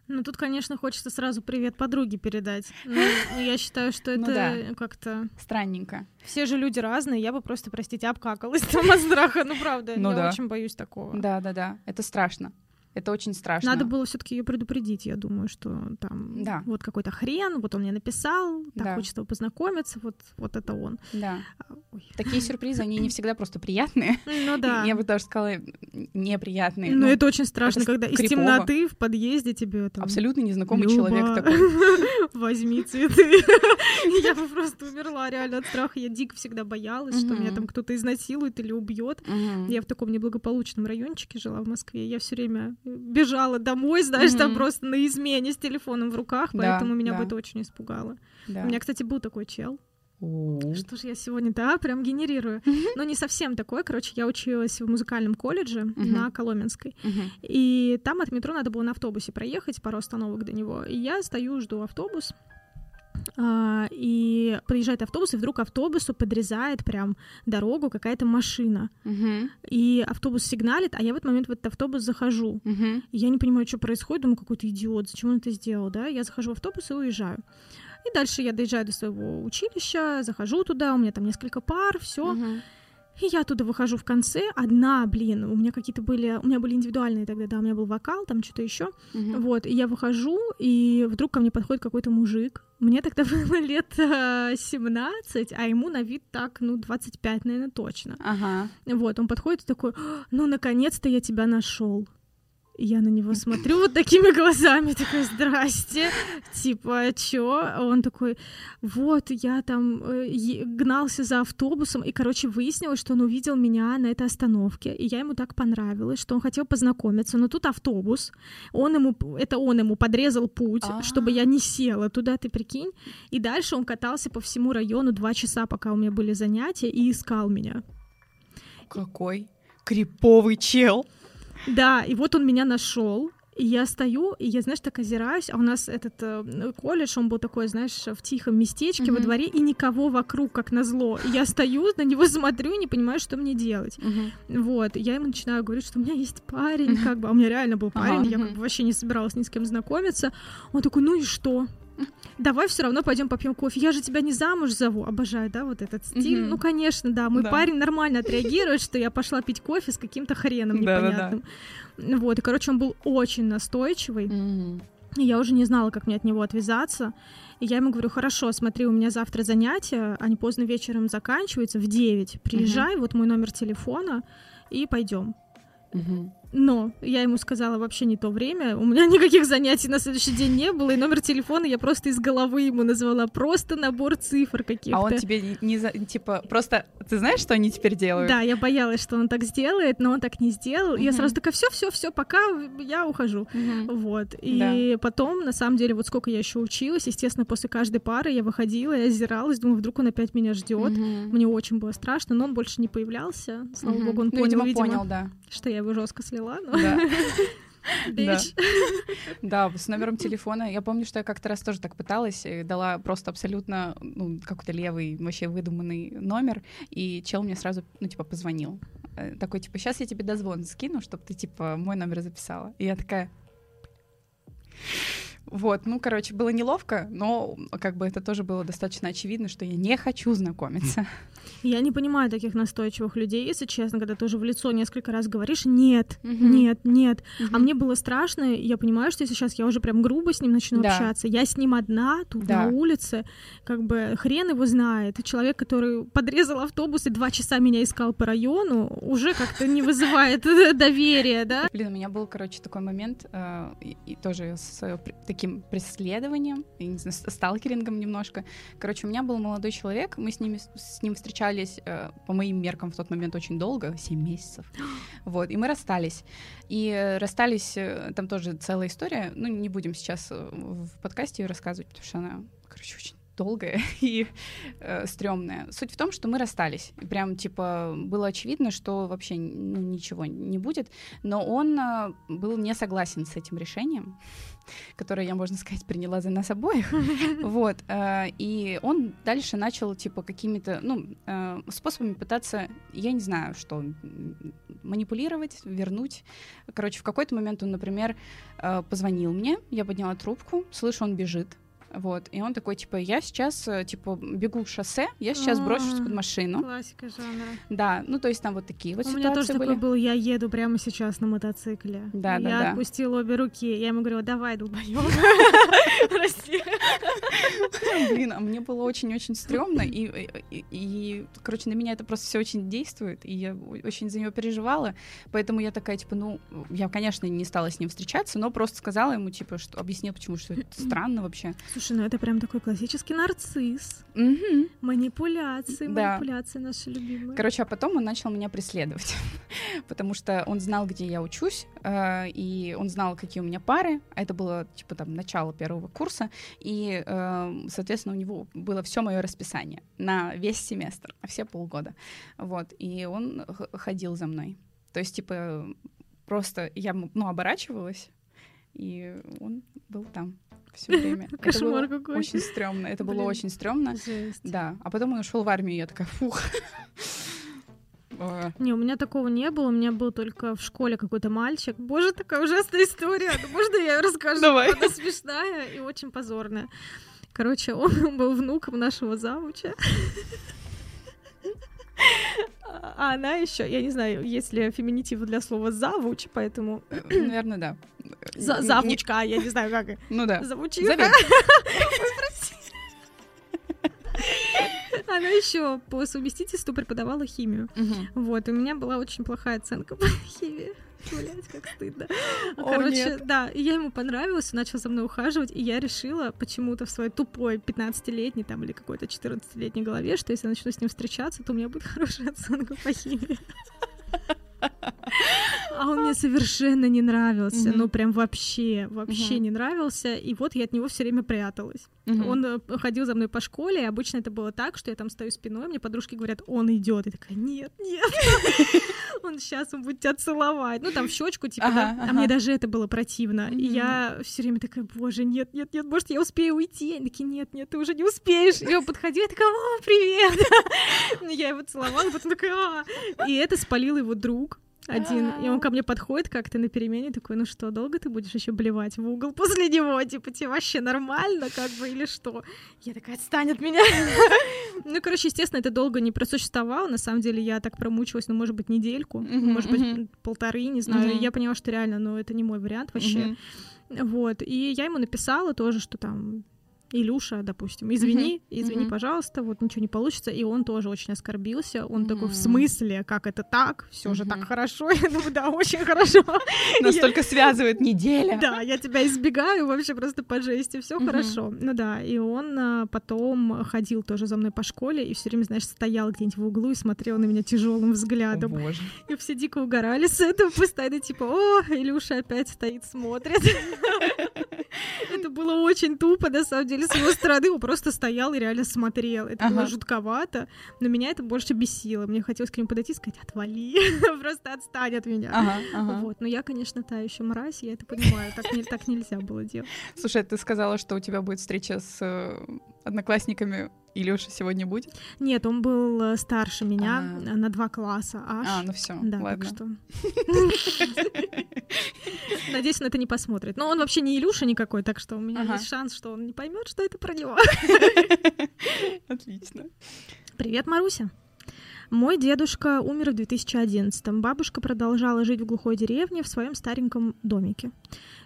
Ну, тут, конечно, хочется сразу привет подруге передать. Ну, я считаю, что Ну это как-то... Странненько. Все же люди разные, я бы просто, простите, обкакалась там от страха. Ну, правда, Ну я да. очень боюсь такого. Да-да-да, это страшно. Это очень страшно. Надо было все-таки ее предупредить, я думаю, что там Да. вот какой-то хрен, вот он мне написал, так Да. хочется познакомиться, вот, вот это он. Да. А, ой. Такие сюрпризы, они не всегда просто приятные. Ну да. Я бы даже сказала, неприятные. Но Ну, это очень страшно, это когда из крипово. темноты в подъезде тебе там... абсолютно незнакомый «Люба, человек такой. Возьми цветы. Я бы просто умерла реально от страха. Я дико всегда боялась, что меня там кто-то изнасилует или убьет. Я в таком неблагополучном райончике жила в Москве. Я все время бежала домой, знаешь, там Мгм. просто на измене с телефоном в руках, Да, поэтому меня бы да. это очень испугало. Да. У меня, кстати, был такой чел. Что ж я сегодня, да, прям генерирую. Но не совсем такой. Короче, я училась в музыкальном колледже Мгм. на Коломенской. Мгм. И там от метро надо было на автобусе проехать пару остановок до него. И я стою, жду автобус. А, и подъезжает автобус, и вдруг автобусу подрезает прям дорогу какая-то машина. Мгм. И автобус сигналит, а я в этот момент в этот автобус захожу. И я не понимаю, что происходит, думаю, какой-то идиот, зачем он это сделал, да? Я захожу в автобус и уезжаю. И дальше я доезжаю до своего училища, захожу туда, у меня там несколько пар, все. Мгм. И я оттуда выхожу в конце, одна, блин, у меня какие-то были, у меня были индивидуальные тогда, да, у меня был вокал, там что-то еще. Мгм. Вот, и я выхожу, и вдруг ко мне подходит какой-то мужик. Мне тогда было лет э, 17, а ему на вид так, ну, 25, наверное, точно. Ага. Вот, он подходит и такой, ну, наконец-то я тебя нашел. Я на него смотрю вот такими глазами, такой, здрасте, типа, чё? А он такой, вот, я там э, гнался за автобусом, и, короче, выяснилось, что он увидел меня на этой остановке, и я ему так понравилась, что он хотел познакомиться, но тут автобус, он ему, это он ему подрезал путь, А-а-а. чтобы я не села туда, ты прикинь, и дальше он катался по всему району два часа, пока у меня были занятия, и искал меня. Какой криповый чел! Да, и вот он меня нашел. И я стою, и я, знаешь, так озираюсь, а у нас этот э, колледж, он был такой, знаешь, в тихом местечке mm-hmm. во дворе, и никого вокруг, как назло. И я стою, на него смотрю, и не понимаю, что мне делать. Mm-hmm. Вот, я ему начинаю говорить, что у меня есть парень, mm-hmm. как бы, а у меня реально был парень, uh-huh. я как бы вообще не собиралась ни с кем знакомиться. Он такой, ну и что? Давай все равно пойдем попьем кофе. Я же тебя не замуж зову. Обожаю, да, вот этот стиль. Ну, конечно, да. Мой парень нормально отреагирует, что я пошла пить кофе с каким-то хреном непонятным. Вот, и, короче, он был очень настойчивый. И я уже не знала, как мне от него отвязаться. И я ему говорю, хорошо, смотри, у меня завтра занятия, они поздно вечером заканчиваются, в 9. Приезжай, вот мой номер телефона, и пойдем. Но я ему сказала вообще не то время, у меня никаких занятий на следующий день не было, и номер телефона я просто из головы ему назвала, просто набор цифр каких-то. А он тебе не, за... типа, просто, ты знаешь, что они теперь делают? Да, я боялась, что он так сделает, но он так не сделал. Uh-huh. Я сразу такая, все, все, все, пока я ухожу. Uh-huh. Вот. И да. потом, на самом деле, вот сколько я еще училась, естественно, после каждой пары я выходила, я озиралась, думаю, вдруг он опять меня ждет. Uh-huh. Мне очень было страшно, но он больше не появлялся. Слава uh-huh. богу, он ну, понял, видимо, видимо, понял, да. что я его жестко слила. Но... Да. Да. да, с номером телефона. Я помню, что я как-то раз тоже так пыталась, дала просто абсолютно ну, какой-то левый, вообще выдуманный номер, и чел мне сразу, ну, типа, позвонил. Э, такой, типа, сейчас я тебе дозвон скину, чтобы ты, типа, мой номер записала. И я такая... Вот, ну, короче, было неловко, но как бы это тоже было достаточно очевидно, что я не хочу знакомиться. Я не понимаю таких настойчивых людей, если честно, когда ты уже в лицо несколько раз говоришь «нет, угу. нет, нет». Угу. А мне было страшно, я понимаю, что если сейчас я уже прям грубо с ним начну да. общаться, я с ним одна тут да. на улице, как бы хрен его знает. Человек, который подрезал автобус и два часа меня искал по району, уже как-то не вызывает доверия, да? Блин, у меня был, короче, такой момент, э, и тоже с таким преследованием, я не знаю, сталкерингом немножко. Короче, у меня был молодой человек, мы с, ними, с ним встречались, э, по моим меркам, в тот момент очень долго, 7 месяцев. Вот, и мы расстались. И э, расстались, э, там тоже целая история, ну, не будем сейчас э, в подкасте ее рассказывать, потому что она, короче, очень долгая и э, стрёмная. Суть в том, что мы расстались. Прям, типа, было очевидно, что вообще ну, ничего не будет. Но он э, был не согласен с этим решением которое я, можно сказать, приняла за нас обоих. Вот. Э, и он дальше начал, типа, какими-то, ну, э, способами пытаться, я не знаю, что, манипулировать, вернуть. Короче, в какой-то момент он, например, э, позвонил мне, я подняла трубку, слышу, он бежит вот. И он такой, типа, я сейчас, э, типа, бегу в шоссе, я сейчас брошусь под машину. Классика жанра. Да, ну, то есть там вот такие вот У ситуации меня тоже были. такой был, я еду прямо сейчас на мотоцикле. Да, да, Я да. отпустила обе руки, я ему говорю, давай, долбоёб. Прости. Блин, а мне было очень-очень стрёмно, и, и, и, короче, на меня это просто все очень действует, и я очень за него переживала, поэтому я такая, типа, ну, я, конечно, не стала с ним встречаться, но просто сказала ему, типа, что объяснила, почему, что это странно вообще. Слушай, ну это прям такой классический нарцисс. Угу. Манипуляции, да. манипуляции наши любимые. Короче, а потом он начал меня преследовать, потому что он знал, где я учусь, э, и он знал, какие у меня пары. А это было типа там начало первого курса, и, э, соответственно, у него было все мое расписание на весь семестр, все полгода. Вот, и он ходил за мной. То есть, типа, просто я, ну, оборачивалась, и он был там все время. Кошмар это было какой. Очень стрёмно. Это Блин. было очень стрёмно. Жесть. Да. А потом он ушел в армию, и я такая, фух. Не, у меня такого не было, у меня был только в школе какой-то мальчик. Боже, такая ужасная история. Ну, можно я расскажу? Давай. Она смешная и очень позорная. Короче, он был внуком нашего завуча. А она еще, я не знаю, есть ли феминитив для слова завуч, поэтому... Наверное, да. За завучка, я не знаю, как. Ну да. Завучиха. Она еще по совместительству преподавала химию. Вот, у меня была очень плохая оценка по химии. Блять, как стыдно. О, Короче, нет. да, и я ему понравилась, он начал за мной ухаживать, и я решила почему-то в своей тупой 15-летней там или какой-то 14-летней голове, что если я начну с ним встречаться, то у меня будет хорошая оценка по химии. А он мне совершенно не нравился, ну прям вообще, вообще не нравился, и вот я от него все время пряталась. Он э, ходил за мной по школе, и обычно это было так, что я там стою спиной, мне подружки говорят, он идет, и такая, нет, нет, он сейчас он будет тебя целовать, ну там в щечку типа, да? а мне даже это было противно, и я все время такая, боже, нет, нет, нет, может я успею уйти, они такие, нет, нет, ты уже не успеешь, и он подходил, я такая, о, привет, я его целовала, потом такая, «А». и это спалил его друг, один, и он ко мне подходит как-то на перемене, такой, ну что, долго ты будешь еще блевать в угол после него? Типа, тебе вообще нормально, как бы, или что? Я такая, отстань от меня. Ну, короче, естественно, это долго не просуществовало. На самом деле, я так промучилась, ну, может быть, недельку, может быть, полторы, не знаю. Я поняла, что реально, ну, это не мой вариант вообще. Вот. И я ему написала тоже, что там Илюша, допустим, извини, Мгм, извини, мгм. пожалуйста, вот ничего не получится. И он тоже очень оскорбился. Он такой, в смысле, как это так? Все же так хорошо. Я думаю, да, очень хорошо. Настолько связывает неделя. Да, я тебя избегаю вообще просто по жести, все хорошо. Ну да, и он а, потом ходил тоже за мной по школе и все время, знаешь, стоял где-нибудь в углу и смотрел на меня тяжелым взглядом. боже. И все дико угорали с этого, постоянно типа, о, Илюша опять стоит, смотрит. Было очень тупо, на самом деле, с его стороны. Он просто стоял и реально смотрел. Это было Ага. жутковато, но меня это больше бесило. Мне хотелось к нему подойти и сказать, отвали, просто отстань от меня. Ага, ага. Вот, но я, конечно, та еще мразь, я это понимаю, так, не- так нельзя было делать. Слушай, ты сказала, что у тебя будет встреча с э, одноклассниками. Илюша сегодня будет? Нет, он был э, старше меня А. э, на два класса аж. А, ну все, Да, ладно. так что. Надеюсь, он это не посмотрит. Но он вообще не Илюша никакой, так что у меня Ага. есть шанс, что он не поймет, что это про него. Отлично. Привет, Маруся. Мой дедушка умер в 2011-м. Бабушка продолжала жить в глухой деревне в своем стареньком домике.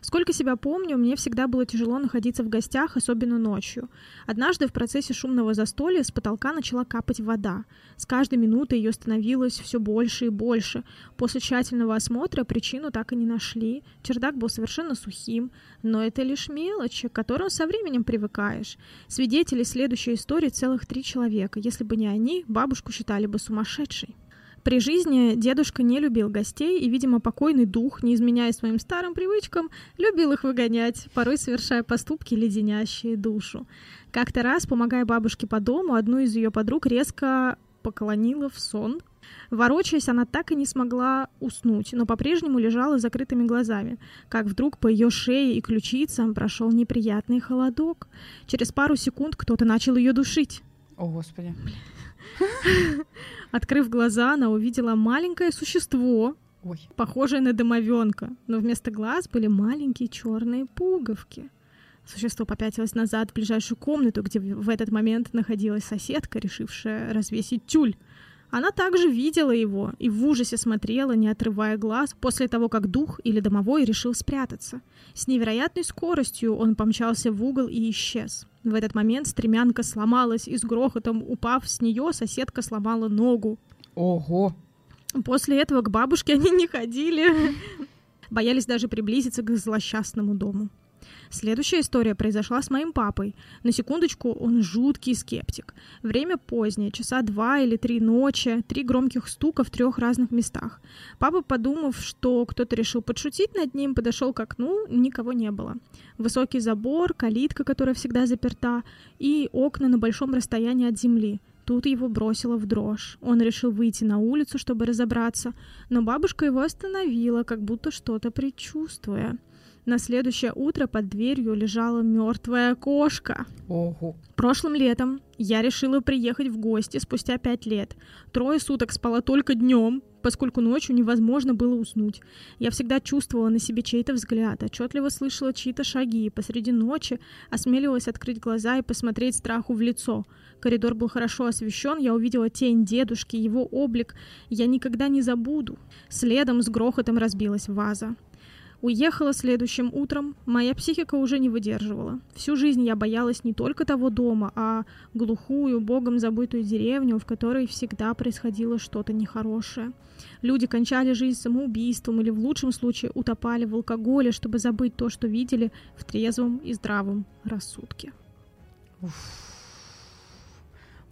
Сколько себя помню, мне всегда было тяжело находиться в гостях, особенно ночью. Однажды в процессе шумного застолья с потолка начала капать вода. С каждой минутой ее становилось все больше и больше. После тщательного осмотра причину так и не нашли. Чердак был совершенно сухим, но это лишь мелочи, к которым со временем привыкаешь. Свидетелей следующей истории целых три человека. Если бы не они, бабушку считали бы сумасшедшей. При жизни дедушка не любил гостей, и, видимо, покойный дух, не изменяя своим старым привычкам, любил их выгонять, порой совершая поступки, леденящие душу. Как-то раз, помогая бабушке по дому, одну из ее подруг резко поклонила в сон. Ворочаясь, она так и не смогла уснуть, но по-прежнему лежала с закрытыми глазами, как вдруг по ее шее и ключицам прошел неприятный холодок. Через пару секунд кто-то начал ее душить. О, господи. Открыв глаза, она увидела маленькое существо, Ой. похожее на домовенка, но вместо глаз были маленькие черные пуговки. Существо попятилось назад в ближайшую комнату, где в в этот момент находилась соседка, решившая развесить тюль. Она также видела его и в ужасе смотрела, не отрывая глаз, после того, как дух или домовой решил спрятаться. С невероятной скоростью он помчался в угол и исчез. В этот момент стремянка сломалась, и с грохотом упав с нее, соседка сломала ногу. Ого. После этого к бабушке они не ходили. Боялись даже приблизиться к злосчастному дому. Следующая история произошла с моим папой. На секундочку, он жуткий скептик. Время позднее, часа два или три ночи, три громких стука в трех разных местах. Папа, подумав, что кто-то решил подшутить над ним, подошел к окну, никого не было. Высокий забор, калитка, которая всегда заперта, и окна на большом расстоянии от земли. Тут его бросило в дрожь. Он решил выйти на улицу, чтобы разобраться, но бабушка его остановила, как будто что-то предчувствуя. На следующее утро под дверью лежала мертвая кошка. Ого. Прошлым летом я решила приехать в гости спустя пять лет. Трое суток спала только днем, поскольку ночью невозможно было уснуть. Я всегда чувствовала на себе чей-то взгляд, отчетливо слышала чьи-то шаги, и посреди ночи осмеливалась открыть глаза и посмотреть страху в лицо. Коридор был хорошо освещен, я увидела тень дедушки, его облик я никогда не забуду. Следом с грохотом разбилась ваза. Уехала следующим утром, моя психика уже не выдерживала. Всю жизнь я боялась не только того дома, а глухую, богом забытую деревню, в которой всегда происходило что-то нехорошее. Люди кончали жизнь самоубийством или в лучшем случае утопали в алкоголе, чтобы забыть то, что видели в трезвом и здравом рассудке. Уф.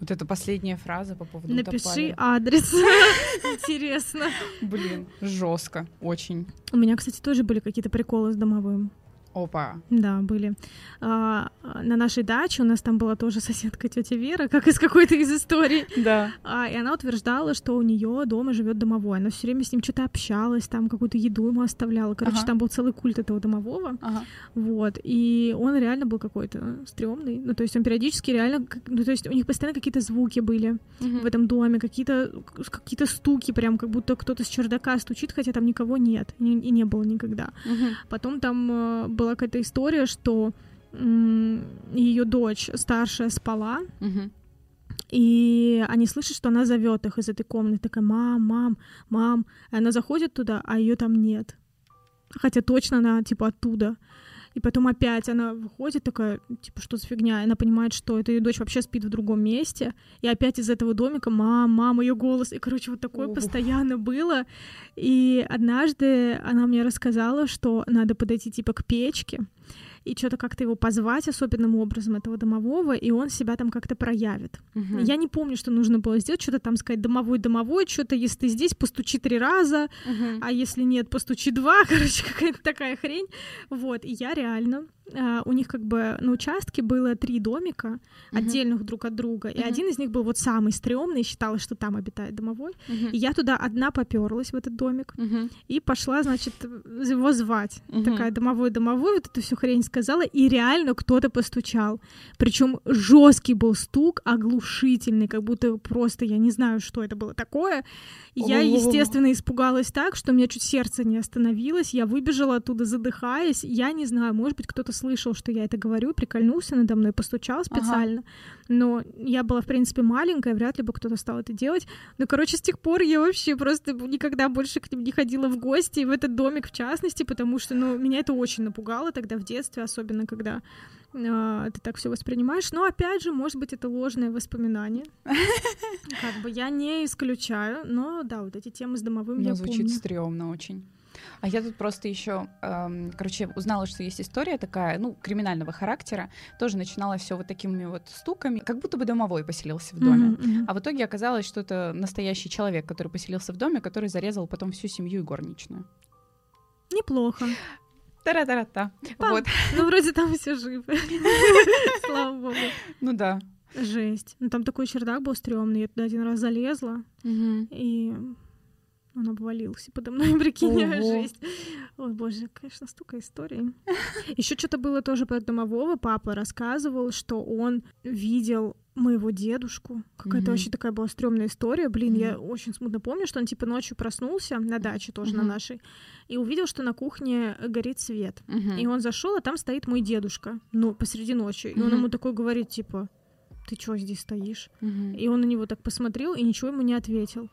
Вот эта последняя фраза по поводу Напиши утопали. адрес. Интересно. Блин, жестко, очень. У меня, кстати, тоже были какие-то приколы с домовым. Опа. Да, были. А, на нашей даче у нас там была тоже соседка тетя Вера, как из какой-то из историй. Да. А, и она утверждала, что у нее дома живет домовой. Она все время с ним что-то общалась, там какую-то еду ему оставляла. Короче, Ага. там был целый культ этого домового. Ага. Вот. И он реально был какой-то стрёмный. Ну, то есть он периодически реально... Ну, то есть у них постоянно какие-то звуки были в этом доме, какие-то какие какие стуки, прям как будто кто-то с чердака стучит, хотя там никого нет. И, и не было никогда. Мгм. Потом там э, была какая-то история, что ее дочь старшая спала, и они слышат, что она зовет их из этой комнаты, такая мам, мам, мам. И она заходит туда, а ее там нет. Хотя точно она типа оттуда. И потом опять она выходит такая, типа, что за фигня? И она понимает, что это ее дочь вообще спит в другом месте. И опять из этого домика мам, мам, ее голос. И, короче, вот такое Ух. постоянно было. И однажды она мне рассказала, что надо подойти типа к печке и что-то как-то его позвать особенным образом, этого домового, и он себя там как-то проявит. Мгм. Я не помню, что нужно было сделать, что-то там сказать домовой, домовой, что-то, если ты здесь, постучи три раза, Мгм. а если нет, постучи два, короче, какая-то такая хрень. Вот, и я реально, у них как бы на участке было три домика, отдельных друг от друга, и один из них был вот самый стрёмный, считалось, что там обитает домовой, и я туда одна попёрлась в этот домик, и пошла, значит, его звать. Такая домовой, домовой, вот эту всю хрень сказала, и реально кто-то постучал. Причем жесткий был стук, оглушительный, как будто просто я не знаю, что это было такое. Я, естественно, испугалась так, что у меня чуть сердце не остановилось. Я выбежала оттуда, задыхаясь. Я не знаю, может быть, кто-то слышал, что я это говорю, прикольнулся надо мной, постучал специально. Но я была, в принципе, маленькая, вряд ли бы кто-то стал это делать. Ну, короче, с тех пор я вообще просто никогда больше к ним не ходила в гости, и в этот домик в частности, потому что, ну, меня это очень напугало тогда в детстве, особенно когда а, ты так все воспринимаешь. Но опять же, может быть, это ложное воспоминание. Как бы я не исключаю, но да, вот эти темы с домовым я звучит помню. стрёмно очень. А я тут просто еще, короче, узнала, что есть история такая, ну, криминального характера. Тоже начинала все вот такими вот стуками, как будто бы домовой поселился в доме. Мгм, мгм. А в итоге оказалось, что это настоящий человек, который поселился в доме, который зарезал потом всю семью и горничную. Неплохо. Тара-тара-та. Вот. Ну, вроде там все живы. Слава богу. Ну да. Жесть. Ну, там такой чердак был стрёмный. Я туда один раз залезла, и он обвалился подо мной, прикинь, Ого. жесть. Ой, боже, конечно, столько историй. Еще что-то было тоже про домового. Папа рассказывал, что он видел моего дедушку. Какая-то Мгм. вообще такая была стрёмная история. Блин, я Мгм. очень смутно помню, что он типа ночью проснулся на даче тоже на Мгм. нашей и увидел, что на кухне горит свет. Мгм. И он зашел, а там стоит мой дедушка, ну, посреди ночи. И он ему такой говорит, типа, ты чё здесь стоишь? Мгм. И он на него так посмотрел и ничего ему не ответил.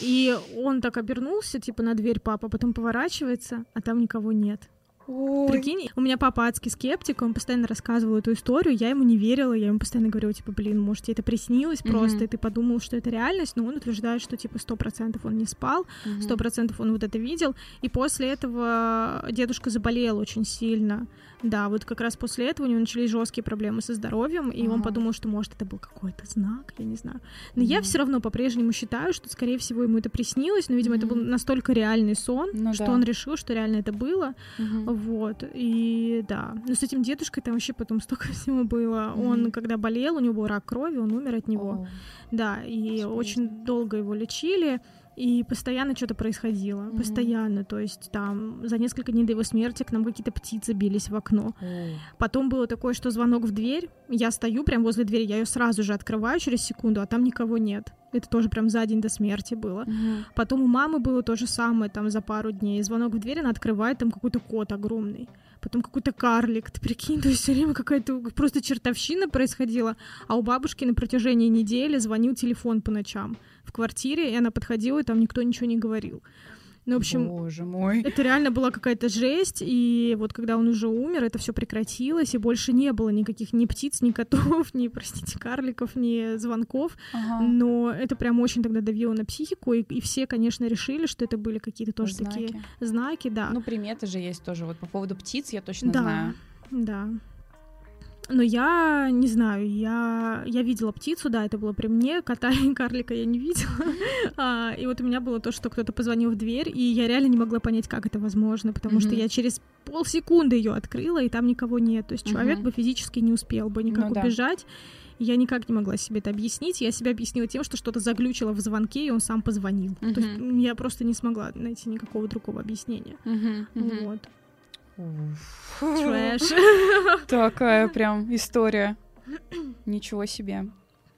И он так обернулся, типа, на дверь папа, потом поворачивается, а там никого нет. Ой. Прикинь, у меня папа адский скептик, он постоянно рассказывал эту историю, я ему не верила, я ему постоянно говорила, типа, блин, может, тебе это приснилось просто, Мгм. и ты подумал, что это реальность, но он утверждает, что, типа, сто процентов он не спал, сто процентов он вот это видел, и после этого дедушка заболел очень сильно. Да, вот как раз после этого у него начались жесткие проблемы со здоровьем, и он Ага. подумал, что, может, это был какой-то знак, я не знаю. Но я Мгм. все равно по-прежнему считаю, что, скорее всего, ему это приснилось, но, видимо, это был настолько реальный сон, Ну что да. он решил, что реально это было. Мгм. Вот, и да. Но с этим дедушкой там вообще потом столько всего было. Он, Мгм. когда болел, у него был рак крови, он умер от него. О. Да, и Господи. очень долго его лечили, и постоянно что-то происходило. Мгм. Постоянно. То есть там за несколько дней до его смерти к нам какие-то птицы бились в окно. О. Потом было такое, что звонок в дверь. Я стою прям возле двери, я ее сразу же открываю через секунду, а там никого нет. Это тоже прям за день до смерти было. Мгм. Потом у мамы было то же самое, там за пару дней. Звонок в дверь, она открывает, там какой-то кот огромный. Потом какой-то карлик, ты прикинь, то есть все время какая-то просто чертовщина происходила. А у бабушки на протяжении недели звонил телефон по ночам в квартире, и она подходила, и там никто ничего не говорил. Ну, в общем, Боже мой. это реально была какая-то жесть, и вот когда он уже умер, это все прекратилось, и больше не было никаких ни птиц, ни котов, ни, простите, карликов, ни звонков. Ага. Но это прям очень тогда давило на психику, и, и все, конечно, решили, что это были какие-то тоже такие Знаки. знаки, да. Ну, приметы же есть тоже. Вот по поводу птиц я точно да, знаю. да. Но я не знаю, я, я видела птицу, да, это было при мне, кота и карлика я не видела. А, и вот у меня было то, что кто-то позвонил в дверь, и я реально не могла понять, как это возможно, потому что Мгм. я через полсекунды ее открыла, и там никого нет. То есть человек Мгм. бы физически не успел бы никак Ну да. убежать. И Я никак не могла себе это объяснить. Я себе объяснила тем, что что-то заглючило в звонке, и он сам позвонил. То есть я просто не смогла найти никакого другого объяснения. Мгм, мгм. Вот. Трэш. Такая прям история. Ничего себе.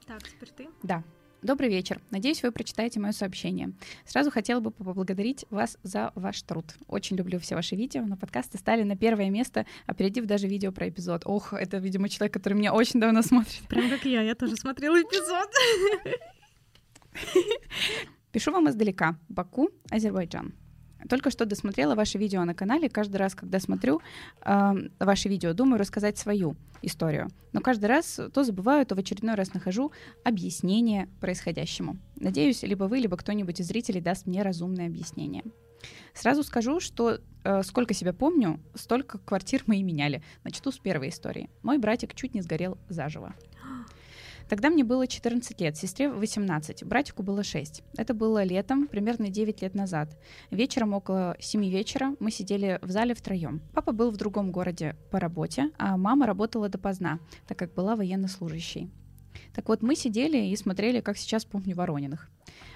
Так, теперь ты. Да. Добрый вечер. Надеюсь, вы прочитаете мое сообщение. Сразу хотела бы поблагодарить вас за ваш труд. Очень люблю все ваши видео, но подкасты стали на первое место, опередив даже видео про эпизод. Ох, это, видимо, человек, который меня очень давно смотрит. Прям как я, я тоже смотрела эпизод. Пишу вам издалека. Баку, Азербайджан. Только что досмотрела ваше видео на канале. Каждый раз, когда смотрю э, ваши видео, думаю рассказать свою историю. Но каждый раз то забываю, то в очередной раз нахожу объяснение происходящему. Надеюсь, либо вы, либо кто-нибудь из зрителей даст мне разумное объяснение. Сразу скажу, что э, сколько себя помню, столько квартир мы и меняли. Начну с первой истории. Мой братик чуть не сгорел заживо. Тогда мне было 14 лет, сестре 18, братику было 6. Это было летом, примерно 9 лет назад. Вечером около 7 вечера мы сидели в зале втроем. Папа был в другом городе по работе, а мама работала допоздна, так как была военнослужащей. Так вот, мы сидели и смотрели, как сейчас помню, Ворониных.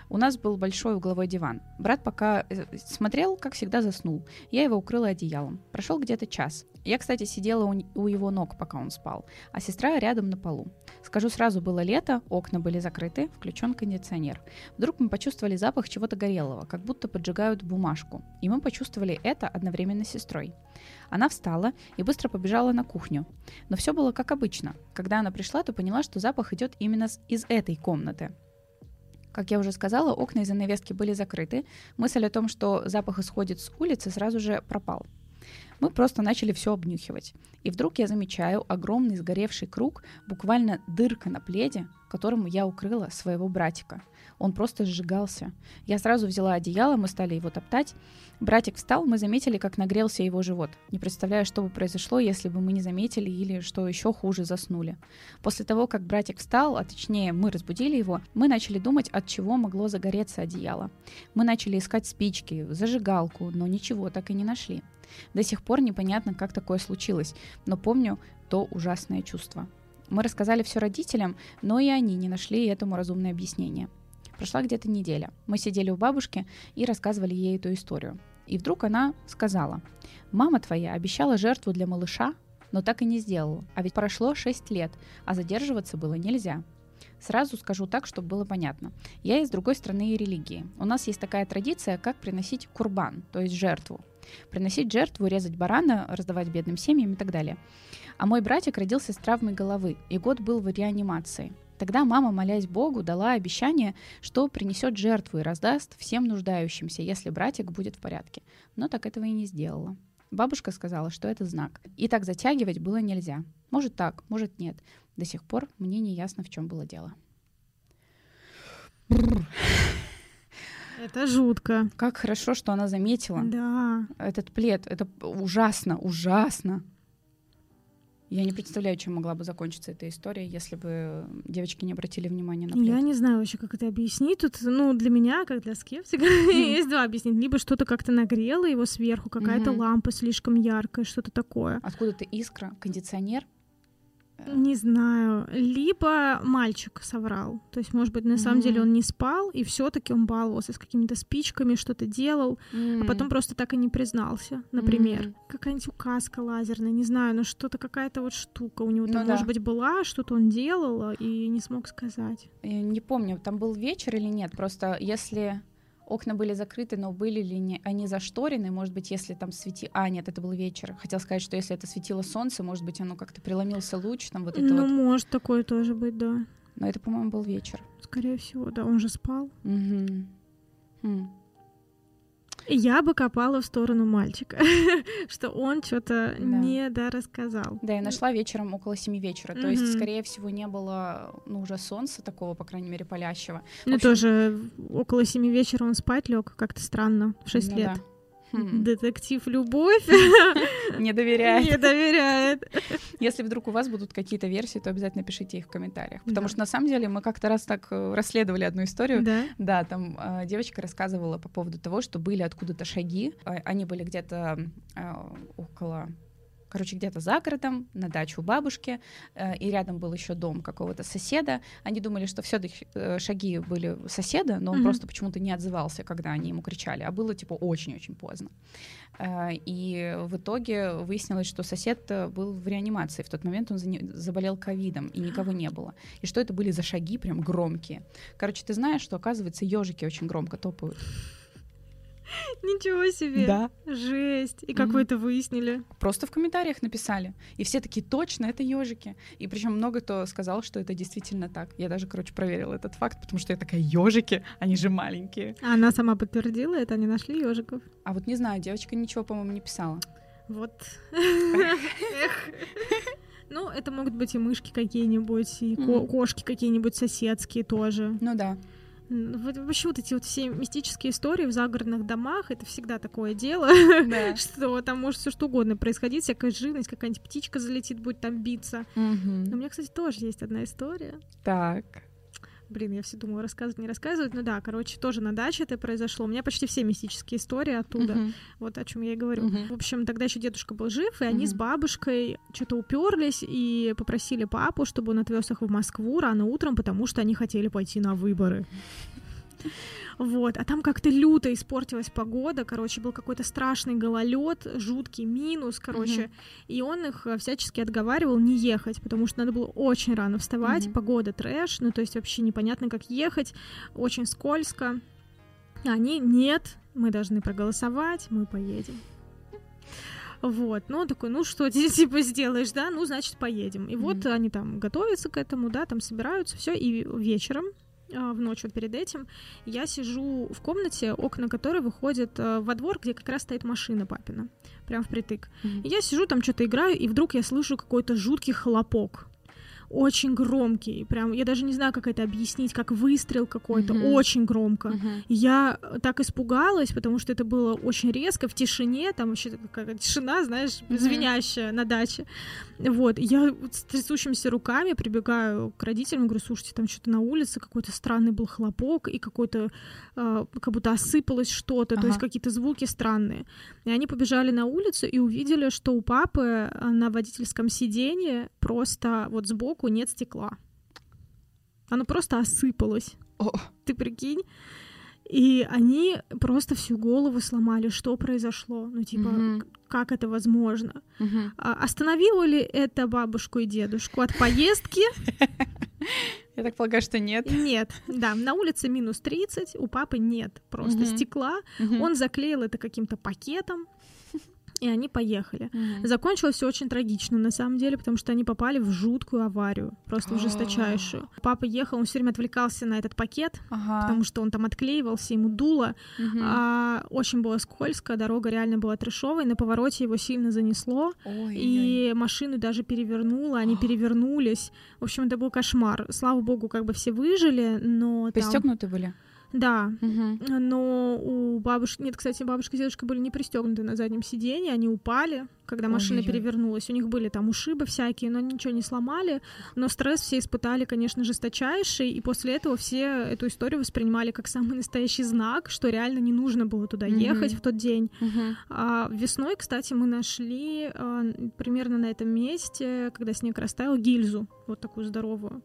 У нас был большой угловой диван. Брат пока э, смотрел, как всегда заснул. Я его укрыла одеялом. Прошел где-то час. Я, кстати, сидела у, его ног, пока он спал, а сестра рядом на полу. Скажу сразу, было лето, окна были закрыты, включен кондиционер. Вдруг мы почувствовали запах чего-то горелого, как будто поджигают бумажку. И мы почувствовали это одновременно с сестрой. Она встала и быстро побежала на кухню. Но все было как обычно. Когда она пришла, то поняла, что запах идет именно из этой комнаты. Как я уже сказала, окна и занавески были закрыты. Мысль о том, что запах исходит с улицы, сразу же пропал. Мы просто начали все обнюхивать. И вдруг я замечаю огромный сгоревший круг, буквально дырка на пледе, которому я укрыла своего братика. Он просто сжигался. Я сразу взяла одеяло, мы стали его топтать. Братик встал, мы заметили, как нагрелся его живот. Не представляю, что бы произошло, если бы мы не заметили или, что еще хуже, заснули. После того, как братик встал, а точнее мы разбудили его, мы начали думать, от чего могло загореться одеяло. Мы начали искать спички, зажигалку, но ничего так и не нашли. До сих пор непонятно, как такое случилось, но помню то ужасное чувство. Мы рассказали все родителям, но и они не нашли этому разумное объяснение. Прошла где-то неделя. Мы сидели у бабушки и рассказывали ей эту историю. И вдруг она сказала, «Мама твоя обещала жертву для малыша, но так и не сделала. А ведь прошло 6 лет, а задерживаться было нельзя. Сразу скажу так, чтобы было понятно. Я из другой страны и религии. У нас есть такая традиция, как приносить курбан, то есть жертву. Приносить жертву, резать барана, раздавать бедным семьям и так далее. А мой братик родился с травмой головы, и год был в реанимации. Тогда мама, молясь Богу, дала обещание, что принесет жертву и раздаст всем нуждающимся, если братик будет в порядке. Но так этого и не сделала. Бабушка сказала, что это знак. И так затягивать было нельзя. Может так, может нет. До сих пор мне не ясно, в чем было дело. Это жутко. Как хорошо, что она заметила Да. этот плед. Это ужасно, ужасно. Я не представляю, чем могла бы закончиться эта история, если бы девочки не обратили внимания на плед. Я не знаю вообще, как это объяснить. Тут, ну, для меня, как для скептика, есть два объяснения. Либо что-то как-то нагрело его сверху, какая-то лампа слишком яркая, что-то такое. Откуда-то искра, кондиционер. Не знаю. Либо мальчик соврал. То есть, может быть, на самом деле он не спал, и все таки он баловался с какими-то спичками, что-то делал, а потом просто так и не признался, например. Мгм. Какая-нибудь указка лазерная, не знаю, но что-то какая-то вот штука у него Ну там, да. может быть, была, что-то он делал и не смог сказать. Я не помню, там был вечер или нет. Просто если окна были закрыты, но были ли не, они зашторены, может быть, если там свети... А, нет, это был вечер. Хотел сказать, что если это светило солнце, может быть, оно как-то преломился луч, там вот это ну, вот. может такое тоже быть, да. Но это, по-моему, был вечер. Скорее всего, да. Он же спал. Мгм. Хм. Я бы копала в сторону мальчика, что он что-то Да. не рассказал. Да, я нашла вечером около семи вечера. То есть, скорее всего, не было, ну, уже солнца такого, по крайней мере, палящего. Ну, общем- тоже около семи вечера он спать лег, как-то странно, в 6 Ну лет. да. Хм, Детектив Любовь Не доверяет. не доверяет. Если вдруг у вас будут какие-то версии, то обязательно пишите их в комментариях. Потому Да. что на самом деле мы как-то раз так э, расследовали одну историю. Да. Да, там э, девочка рассказывала по поводу того, что были откуда-то шаги. Э, Они были где-то э, около короче, где-то за городом, на даче у бабушки, э, и рядом был еще дом какого-то соседа. Они думали, что все-таки шаги были соседа, но он Мгм. просто почему-то не отзывался, когда они ему кричали, а было типа очень-очень поздно. Э, И в итоге выяснилось, что сосед э, был в реанимации. В тот момент он заболел ковидом, и никого не было. И что это были за шаги прям громкие. Короче, ты знаешь, что, оказывается, ежики очень громко топают. Ничего себе. Да. Жесть. И как вы это выяснили? Просто в комментариях написали. И все такие, точно, это ежики. И причем много кто сказал, что это действительно так. Я даже, короче, проверила этот факт, потому что я такая, ежики, они же маленькие. А Она сама подтвердила это, они нашли ежиков. А вот не знаю, девочка ничего, по-моему, не писала. Вот. Эх. Ну, это могут быть и мышки какие-нибудь, и кошки какие-нибудь соседские тоже. Ну да. Вообще вот эти вот все мистические истории в загородных домах, это всегда такое дело, Да. что там может все что угодно происходить, всякая живность, какая-нибудь птичка залетит, будет там биться. У Мгм. меня, кстати, тоже есть одна история. Так. Блин, я все думала, рассказывать, не рассказывать. Ну да, короче, тоже на даче это произошло. У меня почти все мистические истории оттуда. Мгм. Вот о чем я и говорю. Мгм. В общем, тогда еще дедушка был жив, и они с Мгм. бабушкой что-то уперлись и попросили папу, чтобы он отвез их в Москву рано утром, потому что они хотели пойти на выборы. Вот, а там как-то люто испортилась погода, короче, был какой-то страшный гололед, жуткий минус, короче, Мгм. и он их э, всячески отговаривал не ехать, потому что надо было очень рано вставать, Мгм. погода трэш, ну то есть вообще непонятно, как ехать, очень скользко. А Они нет, мы должны проголосовать, мы поедем. Вот, ну он такой, ну что ты типа сделаешь, да, ну значит поедем. И вот Мгм. они там готовятся к этому, да, там собираются, все, и вечером в ночь вот перед этим я сижу в комнате, окна которой выходят а, во двор, где как раз стоит машина папина, прям впритык. И я сижу там что-то играю, и вдруг я слышу какой-то жуткий хлопок. Очень громкий, прям, я даже не знаю, как это объяснить, как выстрел какой-то, Мгм. очень громко. И Я так испугалась, потому что это было очень резко, в тишине, там вообще какая тишина, знаешь, Мгм. звенящая на даче. Вот, я с трясущимися руками прибегаю к родителям, говорю, слушайте, там что-то на улице, какой-то странный был хлопок, и какой-то, э, как будто осыпалось что-то, то есть Ага. какие-то звуки странные. И они побежали на улицу и увидели, что у папы э, на водительском сиденье просто вот сбоку нет стекла. Оно просто осыпалось. О, Ты прикинь? И они просто всю голову сломали, что произошло. Ну, типа, к- как это возможно? мгм. А Остановило ли это бабушку и дедушку от поездки? Я так полагаю, что нет. Нет. Да, на улице минус 30, у папы нет просто стекла. Он заклеил это каким-то пакетом, и они поехали. Мгм. Закончилось все очень трагично, на самом деле, потому что они попали в жуткую аварию, просто в жесточайшую. Папа ехал, он все время отвлекался на этот пакет, Ага. потому что он там отклеивался, ему дуло. Мгм. А, очень было скользко, дорога реально была трешовой, на повороте его сильно занесло, Ой-ой-ой. и машину даже перевернуло, они перевернулись. В общем, это был кошмар. Слава богу, как бы все выжили, но там... Пристегнуты были? Да, Мгм. но у бабушки... Нет, кстати, бабушка и дедушка были не пристегнуты на заднем сиденье, они упали, когда машина Ой-ой-ой. перевернулась. У них были там ушибы всякие, но ничего не сломали. Но стресс все испытали, конечно, жесточайший, и после этого все эту историю воспринимали как самый настоящий знак, что реально не нужно было туда Мгм. ехать в тот день. Мгм. А весной, кстати, мы нашли а, примерно на этом месте, когда снег растаял, гильзу, вот такую здоровую.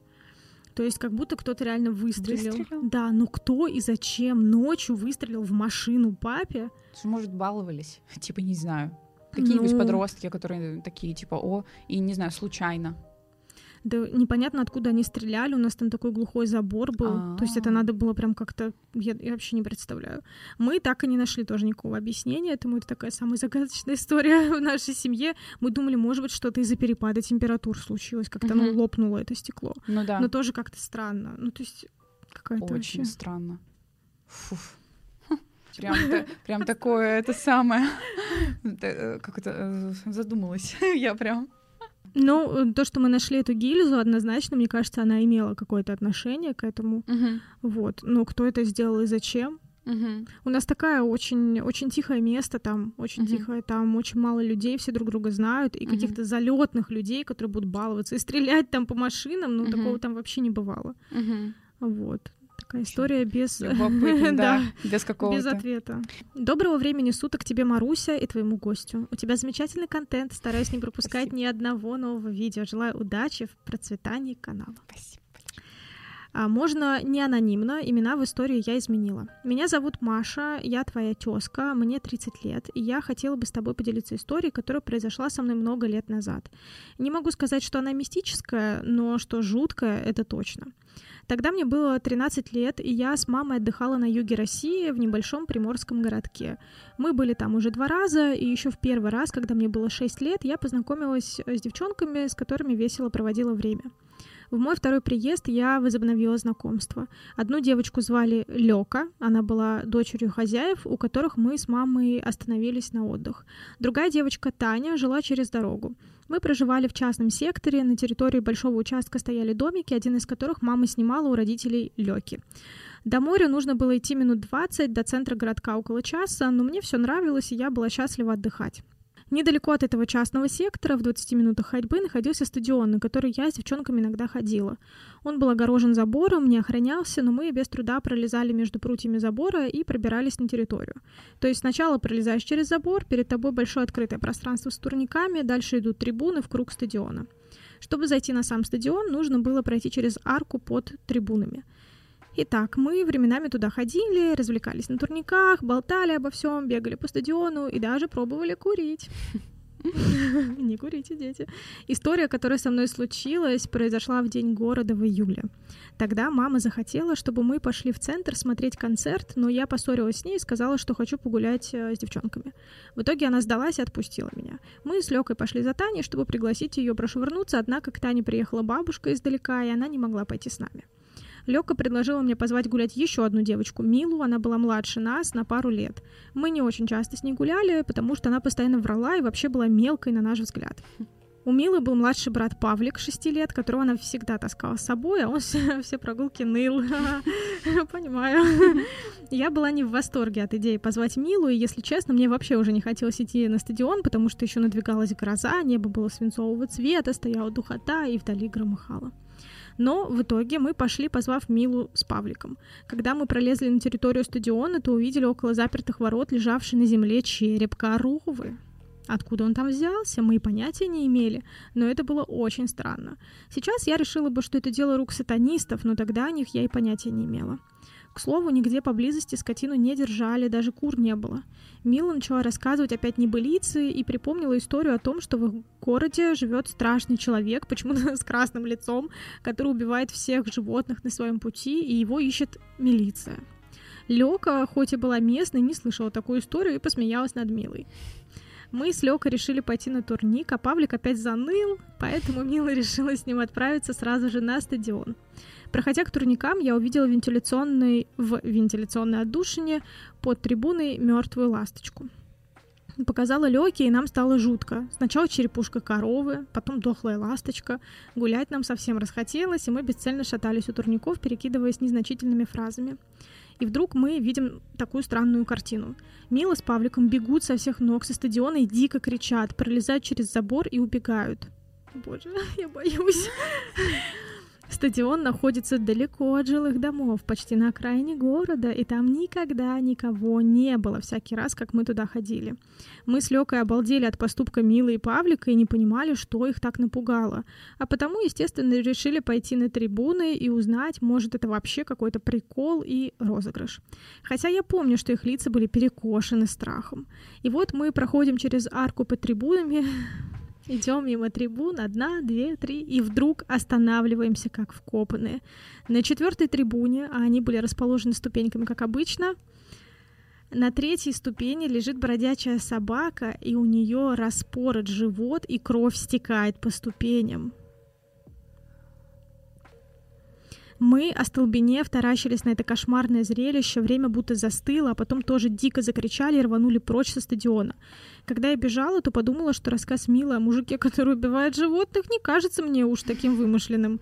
То есть как будто кто-то реально выстрелил. Выстрелил? Да, но кто и зачем ночью выстрелил в машину папе? Может, баловались? Типа, не знаю. Какие-нибудь Ну. подростки, которые такие, типа, о, и не знаю, случайно. Да непонятно, откуда они стреляли. У нас там такой глухой забор был. То есть это А. надо было прям как-то... Я, я вообще не представляю. Мы так и не нашли тоже никакого объяснения этому. Это такая самая загадочная история в нашей семье. Мы думали, может быть, что-то из-за перепада температур случилось. Как-то оно лопнуло, это стекло. Ну да, Но тоже как-то странно. Ну, то есть какая-то очень вообще... странно. Фу. Прям, прям такое, это самое. Э, как это э, задумалась. Я прям. Ну, то, что мы нашли эту гильзу, однозначно, мне кажется, она имела какое-то отношение к этому. Угу. Вот. Но кто это сделал и зачем? Угу. У нас такая очень, очень тихое место там, очень угу. тихое, там очень мало людей, все друг друга знают, и угу. каких-то залетных людей, которые будут баловаться и стрелять там по машинам, ну, угу. такого там вообще не бывало. Угу. Вот. Такая история без... да, без какого-то... Без ответа. Доброго времени суток тебе, Маруся, и твоему гостю. У тебя замечательный контент. Стараюсь не пропускать Спасибо. ни одного нового видео. Желаю удачи в процветании канала. Спасибо. А можно не анонимно, имена в истории я изменила. Меня зовут Маша, я твоя тезка, мне 30 лет, и я хотела бы с тобой поделиться историей, которая произошла со мной много лет назад. Не могу сказать, что она мистическая, но что жуткая, это точно. Тогда мне было 13 лет, и я с мамой отдыхала на юге России в небольшом приморском городке. Мы были там уже два раза, и еще в первый раз, когда мне было 6 лет, я познакомилась с девчонками, с которыми весело проводила время. В мой второй приезд я возобновила знакомство. Одну девочку звали Лёка, она была дочерью хозяев, у которых мы с мамой остановились на отдых. Другая девочка Таня жила через дорогу. Мы проживали в частном секторе, на территории большого участка стояли домики, один из которых мама снимала у родителей Лёки. До моря нужно было идти минут 20, до центра городка около часа, но мне все нравилось, и я была счастлива отдыхать. Недалеко от этого частного сектора, в 20 минутах ходьбы, находился стадион, на который я с девчонками иногда ходила. Он был огорожен забором, не охранялся, но мы без труда пролезали между прутьями забора и пробирались на территорию. То есть сначала пролезаешь через забор, перед тобой большое открытое пространство с турниками, дальше идут трибуны в круг стадиона. Чтобы зайти на сам стадион, нужно было пройти через арку под трибунами. Итак, мы временами туда ходили, развлекались на турниках, болтали обо всем, бегали по стадиону и даже пробовали курить. Не курите, дети. История, которая со мной случилась, произошла в день города в июле. Тогда мама захотела, чтобы мы пошли в центр смотреть концерт, но я поссорилась с ней и сказала, что хочу погулять э, с девчонками. В итоге она сдалась и отпустила меня. Мы с Лёкой пошли за Таней, чтобы пригласить ее прошвырнуться, однако к Тане приехала бабушка издалека, и она не могла пойти с нами. Лёка предложила мне позвать гулять еще одну девочку, Милу, она была младше нас на пару лет. Мы не очень часто с ней гуляли, потому что она постоянно врала и вообще была мелкой, на наш взгляд. У Милы был младший брат Павлик, 6 лет, которого она всегда таскала с собой, а он все, все прогулки ныл. Понимаю. Я была не в восторге от идеи позвать Милу, и, если честно, мне вообще уже не хотелось идти на стадион, потому что еще надвигалась гроза, небо было свинцового цвета, стояла духота и вдали громыхало. Но в итоге мы пошли, позвав Милу с Павликом. Когда мы пролезли на территорию стадиона, то увидели около запертых ворот лежавший на земле череп коровы. Откуда он там взялся, мы и понятия не имели, но это было очень странно. Сейчас я решила бы, что это дело рук сатанистов, но тогда о них я и понятия не имела. К слову, нигде поблизости скотину не держали, даже кур не было. Мила начала рассказывать опять небылицы и припомнила историю о том, что в их городе живет страшный человек, почему-то с красным лицом, который убивает всех животных на своем пути, и его ищет милиция. Лёка, хоть и была местной, не слышала такую историю и посмеялась над Милой. Мы с Лёкой решили пойти на турник, а Павлик опять заныл, поэтому Мила решила с ним отправиться сразу же на стадион. Проходя к турникам, я увидела вентиляционный, в вентиляционной отдушине под трибуной мертвую ласточку. Показала Лёке, и нам стало жутко. Сначала черепушка коровы, потом дохлая ласточка. Гулять нам совсем расхотелось, и мы бесцельно шатались у турников, перекидываясь незначительными фразами. И вдруг мы видим такую странную картину. Мила с Павликом бегут со всех ног со стадиона и дико кричат, пролезают через забор и убегают. Боже, я боюсь. Стадион находится далеко от жилых домов, почти на окраине города, и там никогда никого не было всякий раз, как мы туда ходили. Мы с Лёкой обалдели от поступка Милы и Павлика и не понимали, что их так напугало. А потому, естественно, решили пойти на трибуны и узнать, может, это вообще какой-то прикол и розыгрыш. Хотя я помню, что их лица были перекошены страхом. И вот мы проходим через арку под трибунами, Идем мимо трибун, одна, две, три, и вдруг останавливаемся, как вкопанные. На четвертой трибуне, а они были расположены ступеньками, как обычно, на третьей ступени лежит бродячая собака, и у нее распорот живот, и кровь стекает по ступеням. Мы, остолбенев, таращились на это кошмарное зрелище, время будто застыло, а потом тоже дико закричали и рванули прочь со стадиона. Когда я бежала, то подумала, что рассказ Милы о мужике, который убивает животных, не кажется мне уж таким вымышленным.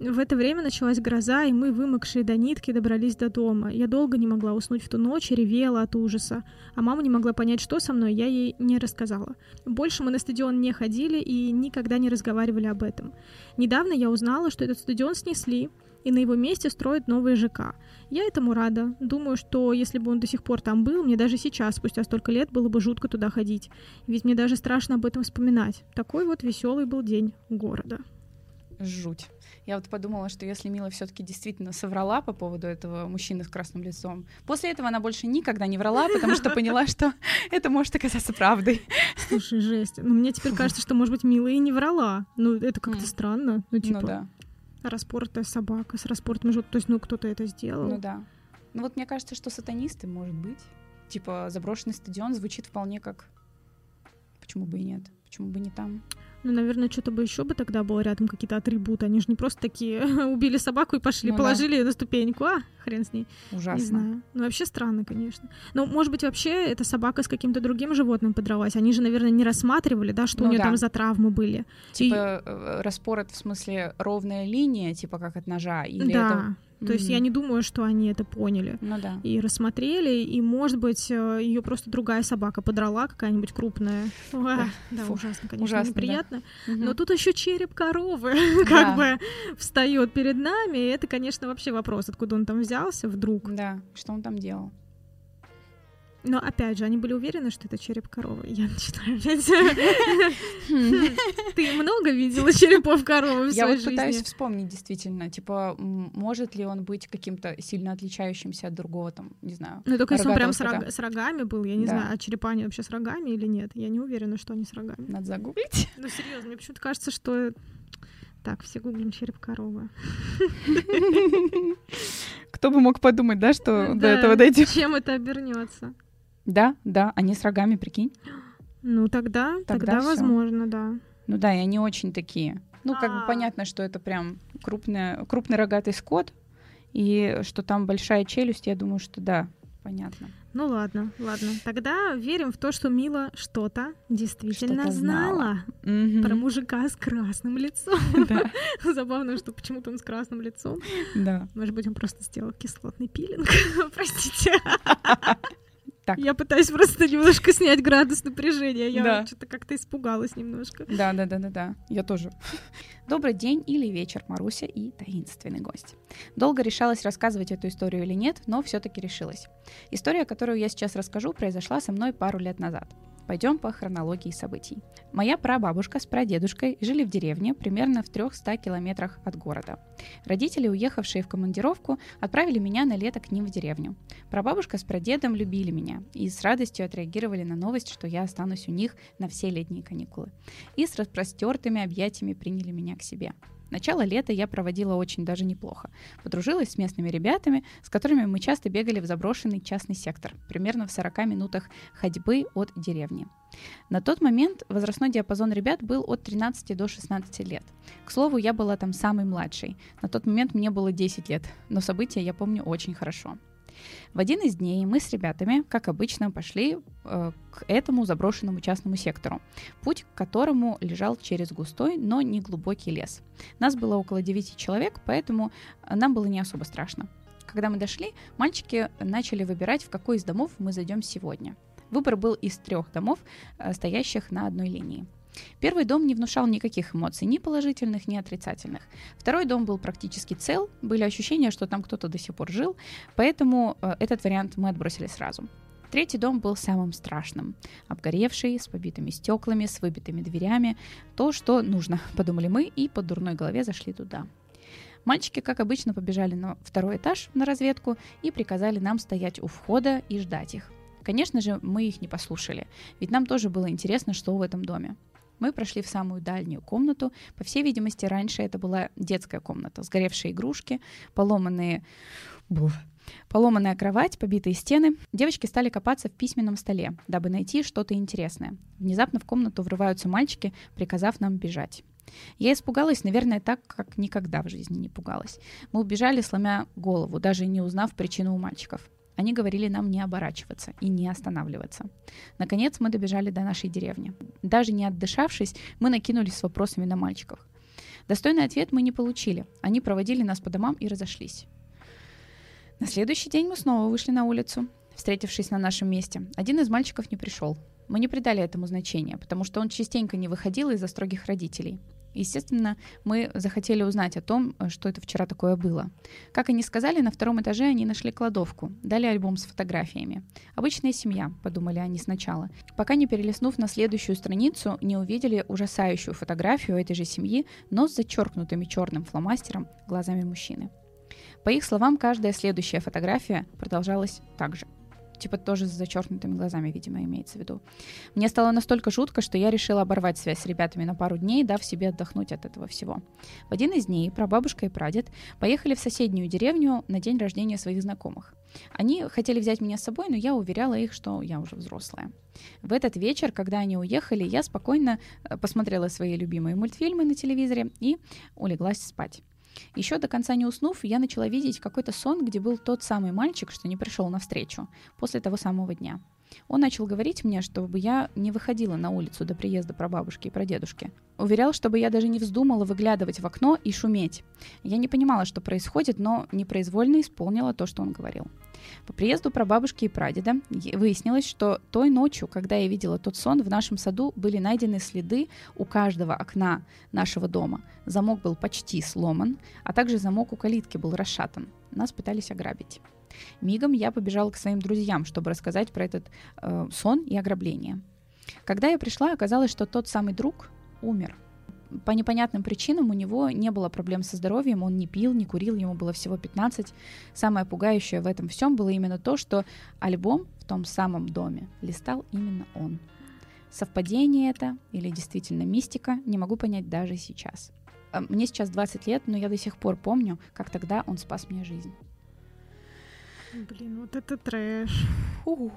В это время началась гроза, и мы, вымокшие до нитки, добрались до дома. Я долго не могла уснуть в ту ночь ревела от ужаса. А мама не могла понять, что со мной, я ей не рассказала. Больше мы на стадион не ходили и никогда не разговаривали об этом. Недавно я узнала, что этот стадион снесли, и на его месте строят новые ЖК. Я этому рада. Думаю, что если бы он до сих пор там был, мне даже сейчас, спустя столько лет, было бы жутко туда ходить. Ведь мне даже страшно об этом вспоминать. Такой вот веселый был день города. Жуть. Я вот подумала, что если Мила все-таки действительно соврала по поводу этого мужчины с красным лицом, после этого она больше никогда не врала, потому что поняла, что это может оказаться правдой. Слушай, жесть. Ну, мне теперь кажется, что, может быть, Мила и не врала. Ну, это как-то странно. Ну, типа, Ну да. Распортая собака с распортом живот. То есть, ну, кто-то это сделал. Ну да. Ну вот мне кажется, что сатанисты, может быть. Типа заброшенный стадион звучит вполне как... Почему бы и нет? Почему бы не там? Ну, наверное, что-то бы еще бы тогда было рядом, какие-то атрибуты. Они же не просто такие убили собаку и пошли, Ну да. положили ее на ступеньку. А, хрен с ней. Ужасно. Не знаю. Ну, вообще странно, конечно. Но, может быть, вообще эта собака с каким-то другим животным подралась. Они же, наверное, не рассматривали, да, что у Ну нее да. там за травмы были. Типа э, распорот в смысле ровная линия, типа как от ножа, или да. это... То есть я не думаю, что они это поняли. Ну да. И рассмотрели, и, может быть, ее просто другая собака подрала, какая-нибудь крупная. Ой, да, фу, ужасно, конечно, ужасно, да. неприятно. Мгм. Но тут еще череп коровы Да. как бы встает перед нами. И это, конечно, вообще вопрос, откуда он там взялся вдруг. Да, что он там делал? Но опять же, они были уверены, что это череп коровы. Я начинаю опять. Ты много видела черепов коровы в Я своей вот пытаюсь жизни? вспомнить действительно, типа, может ли он быть каким-то сильно отличающимся от другого, там, не знаю. Ну, только если он прям с, рогами был, я не знаю, а черепа они вообще с рогами или нет. Я не уверена, что они с рогами. Надо загуглить. Ну, серьезно, мне почему-то кажется, что... Так, все гуглим череп коровы. Кто бы мог подумать, да, что до этого дойдем? Чем это обернется? Да, да, они с рогами, прикинь. Ну, тогда, Тогда тогда, всё. возможно, да. Ну да, и они очень такие. Ну, как бы А. понятно, что это прям крупная, крупный рогатый скот, и что там большая челюсть, я думаю, что да, понятно. Ну ладно, ладно. Тогда верим в то, что Мила что-то действительно Что-то знала. знала Мгм. про мужика с красным лицом. Да, Забавно, что почему-то он с красным лицом. да. Может быть, он просто сделал кислотный пилинг. Простите. Так. Я пытаюсь просто немножко снять градус напряжения. Я Да. что-то как-то испугалась немножко. Да, да, да, да, да. Я тоже. Добрый день или вечер, Маруся и таинственный гость. Долго решалась рассказывать эту историю или нет, но все-таки решилась. История, которую я сейчас расскажу, произошла со мной пару лет назад. Пойдем по хронологии событий. Моя прабабушка с прадедушкой жили в деревне примерно в 300 километрах от города. Родители, уехавшие в командировку, отправили меня на лето к ним в деревню. Прабабушка с прадедом любили меня и с радостью отреагировали на новость, что я останусь у них на все летние каникулы. И с распростертыми объятиями приняли меня к себе. Начало лета я проводила очень даже неплохо. Подружилась с местными ребятами, с которыми мы часто бегали в заброшенный частный сектор, примерно в 40 минутах ходьбы от деревни. На тот момент возрастной диапазон ребят был от 13 до 16 лет. К слову, я была там самой младшей. На тот момент мне было 10 лет, но события я помню очень хорошо. В один из дней мы с ребятами, как обычно, пошли э, к этому заброшенному частному сектору, путь к которому лежал через густой, но не глубокий лес. Нас было около 9 человек, поэтому э, нам было не особо страшно. Когда мы дошли, мальчики начали выбирать, в какой из домов мы зайдем сегодня. Выбор был из трех домов, э, стоящих на одной линии. Первый дом не внушал никаких эмоций, ни положительных, ни отрицательных. Второй дом был практически цел, были ощущения, что там кто-то до сих пор жил, поэтому э, этот вариант мы отбросили сразу. Третий дом был самым страшным. Обгоревший, с побитыми стеклами, с выбитыми дверями. То, что нужно, подумали мы, и по дурной голове зашли туда. Мальчики, как обычно, побежали на второй этаж на разведку и приказали нам стоять у входа и ждать их. Конечно же, мы их не послушали, ведь нам тоже было интересно, что в этом доме. Мы прошли в самую дальнюю комнату. По всей видимости, раньше это была детская комната. Сгоревшие игрушки, поломанные... Бух. Поломанная кровать, побитые стены. Девочки стали копаться в письменном столе, дабы найти что-то интересное. Внезапно в комнату врываются мальчики, приказав нам бежать. Я испугалась, наверное, так, как никогда в жизни не пугалась. Мы убежали, сломя голову, даже не узнав причину у мальчиков. Они говорили нам не оборачиваться и не останавливаться. Наконец мы добежали до нашей деревни. Даже не отдышавшись, мы накинулись с вопросами на мальчиков. Достойный ответ мы не получили. Они проводили нас по домам и разошлись. На следующий день мы снова вышли на улицу, встретившись на нашем месте. Один из мальчиков не пришел. Мы не придали этому значения, потому что он частенько не выходил из-за строгих родителей. Естественно, мы захотели узнать о том, что это вчера такое было. Как они сказали, на втором этаже они нашли кладовку, дали альбом с фотографиями. Обычная семья, подумали они сначала. Пока не перелистнув на следующую страницу, не увидели ужасающую фотографию этой же семьи, но с зачеркнутыми черным фломастером глазами мужчины. По их словам, каждая следующая фотография продолжалась так же. Типа тоже с зачеркнутыми глазами, видимо, имеется в виду. Мне стало настолько жутко, что я решила оборвать связь с ребятами на пару дней, дав себе отдохнуть от этого всего. В один из дней прабабушка и прадед поехали в соседнюю деревню на день рождения своих знакомых. Они хотели взять меня с собой, но я уверяла их, что я уже взрослая. В этот вечер, когда они уехали, я спокойно э, посмотрела свои любимые мультфильмы на телевизоре и улеглась спать. Еще до конца не уснув, я начала видеть какой-то сон, где был тот самый мальчик, что не пришел навстречу после того самого дня. Он начал говорить мне, чтобы я не выходила на улицу до приезда прабабушки и прадедушки. Уверял, чтобы я даже не вздумала выглядывать в окно и шуметь. Я не понимала, что происходит, но непроизвольно исполнила то, что он говорил. По приезду прабабушки и прадеда выяснилось, что той ночью, когда я видела тот сон, в нашем саду были найдены следы у каждого окна нашего дома. Замок был почти сломан, а также замок у калитки был расшатан. Нас пытались ограбить. Мигом я побежала к своим друзьям, чтобы рассказать про этот э, сон и ограбление. Когда я пришла, оказалось, что тот самый друг умер – по непонятным причинам у него не было проблем со здоровьем, он не пил, не курил, ему было всего 15. Самое пугающее в этом всем было именно то, что альбом в том самом доме листал именно он. Совпадение это или действительно мистика, не могу понять даже сейчас. Э, мне сейчас 20 лет, но я до сих пор помню, как тогда он спас мне жизнь. Блин, вот это трэш. Ух.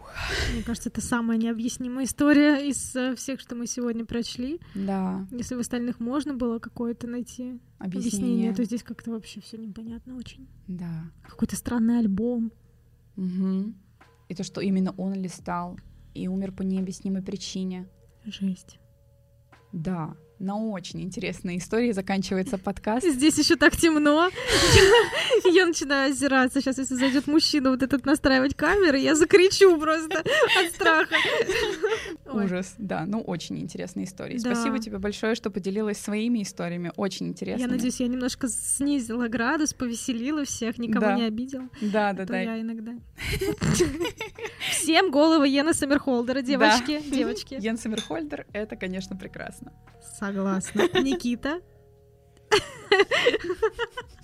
Мне кажется, это самая необъяснимая история из э, всех, что мы сегодня прочли. Да. Если в остальных можно было какое-то найти объяснение, объяснение то здесь как-то вообще все непонятно очень. Да. Какой-то странный альбом. Угу. И то, что именно он листал и умер по необъяснимой причине. Жесть. Да на очень интересной истории заканчивается подкаст. Здесь еще так темно. Я начинаю озираться. Сейчас, если зайдет мужчина вот этот настраивать камеры, я закричу просто от страха. Ужас, да. Ну, очень интересные истории. Спасибо тебе большое, что поделилась своими историями. Очень интересно. Я надеюсь, я немножко снизила градус, повеселила всех, никого не обидела. Да, да, да. Я иногда. Всем головы Йена Саммерхолдера, девочки, девочки. Йен Саммерхолдер — это, конечно, прекрасно. Согласна. Никита.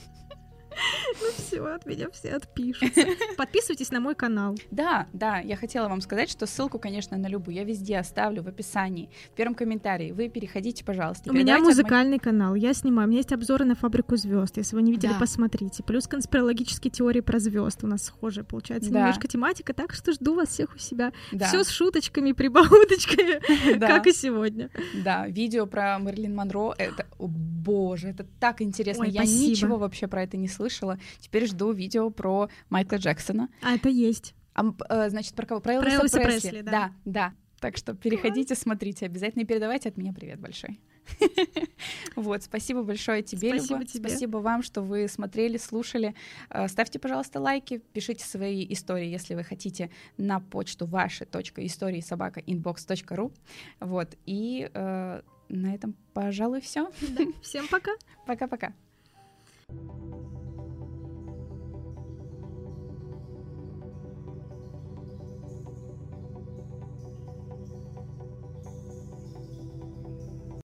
Ну все, от меня все отпишутся. Подписывайтесь на мой канал. Да, да, я хотела вам сказать, что ссылку, конечно, на любую я везде оставлю в описании, в первом комментарии. Вы переходите, пожалуйста. У меня музыкальный канал, я снимаю. У меня есть обзоры на фабрику звезд. Если вы не видели, да. посмотрите. Плюс конспирологические теории про звезд. У нас схожая получается да. немножко тематика, так что жду вас всех у себя. Да. Все с шуточками, прибауточками, да. как и сегодня. Да, видео про Мерлин Монро. Это, о боже, это так интересно. Ой, я спасибо. ничего вообще про это не слышала слышала. Теперь жду видео про Майкла Джексона. А это есть. А, э, значит, про кого? Про Элвиса, про Элвиса Пресли. Пресли, да. да, да. Так что переходите, смотрите, обязательно передавайте от меня привет большой. Вот, спасибо большое тебе, спасибо Люба. Тебе. Спасибо вам, что вы смотрели, слушали. Э, ставьте, пожалуйста, лайки, пишите свои истории, если вы хотите, на почту ваши истории собака inbox.ru. Вот, и э, на этом, пожалуй, все. Всем пока. Пока-пока.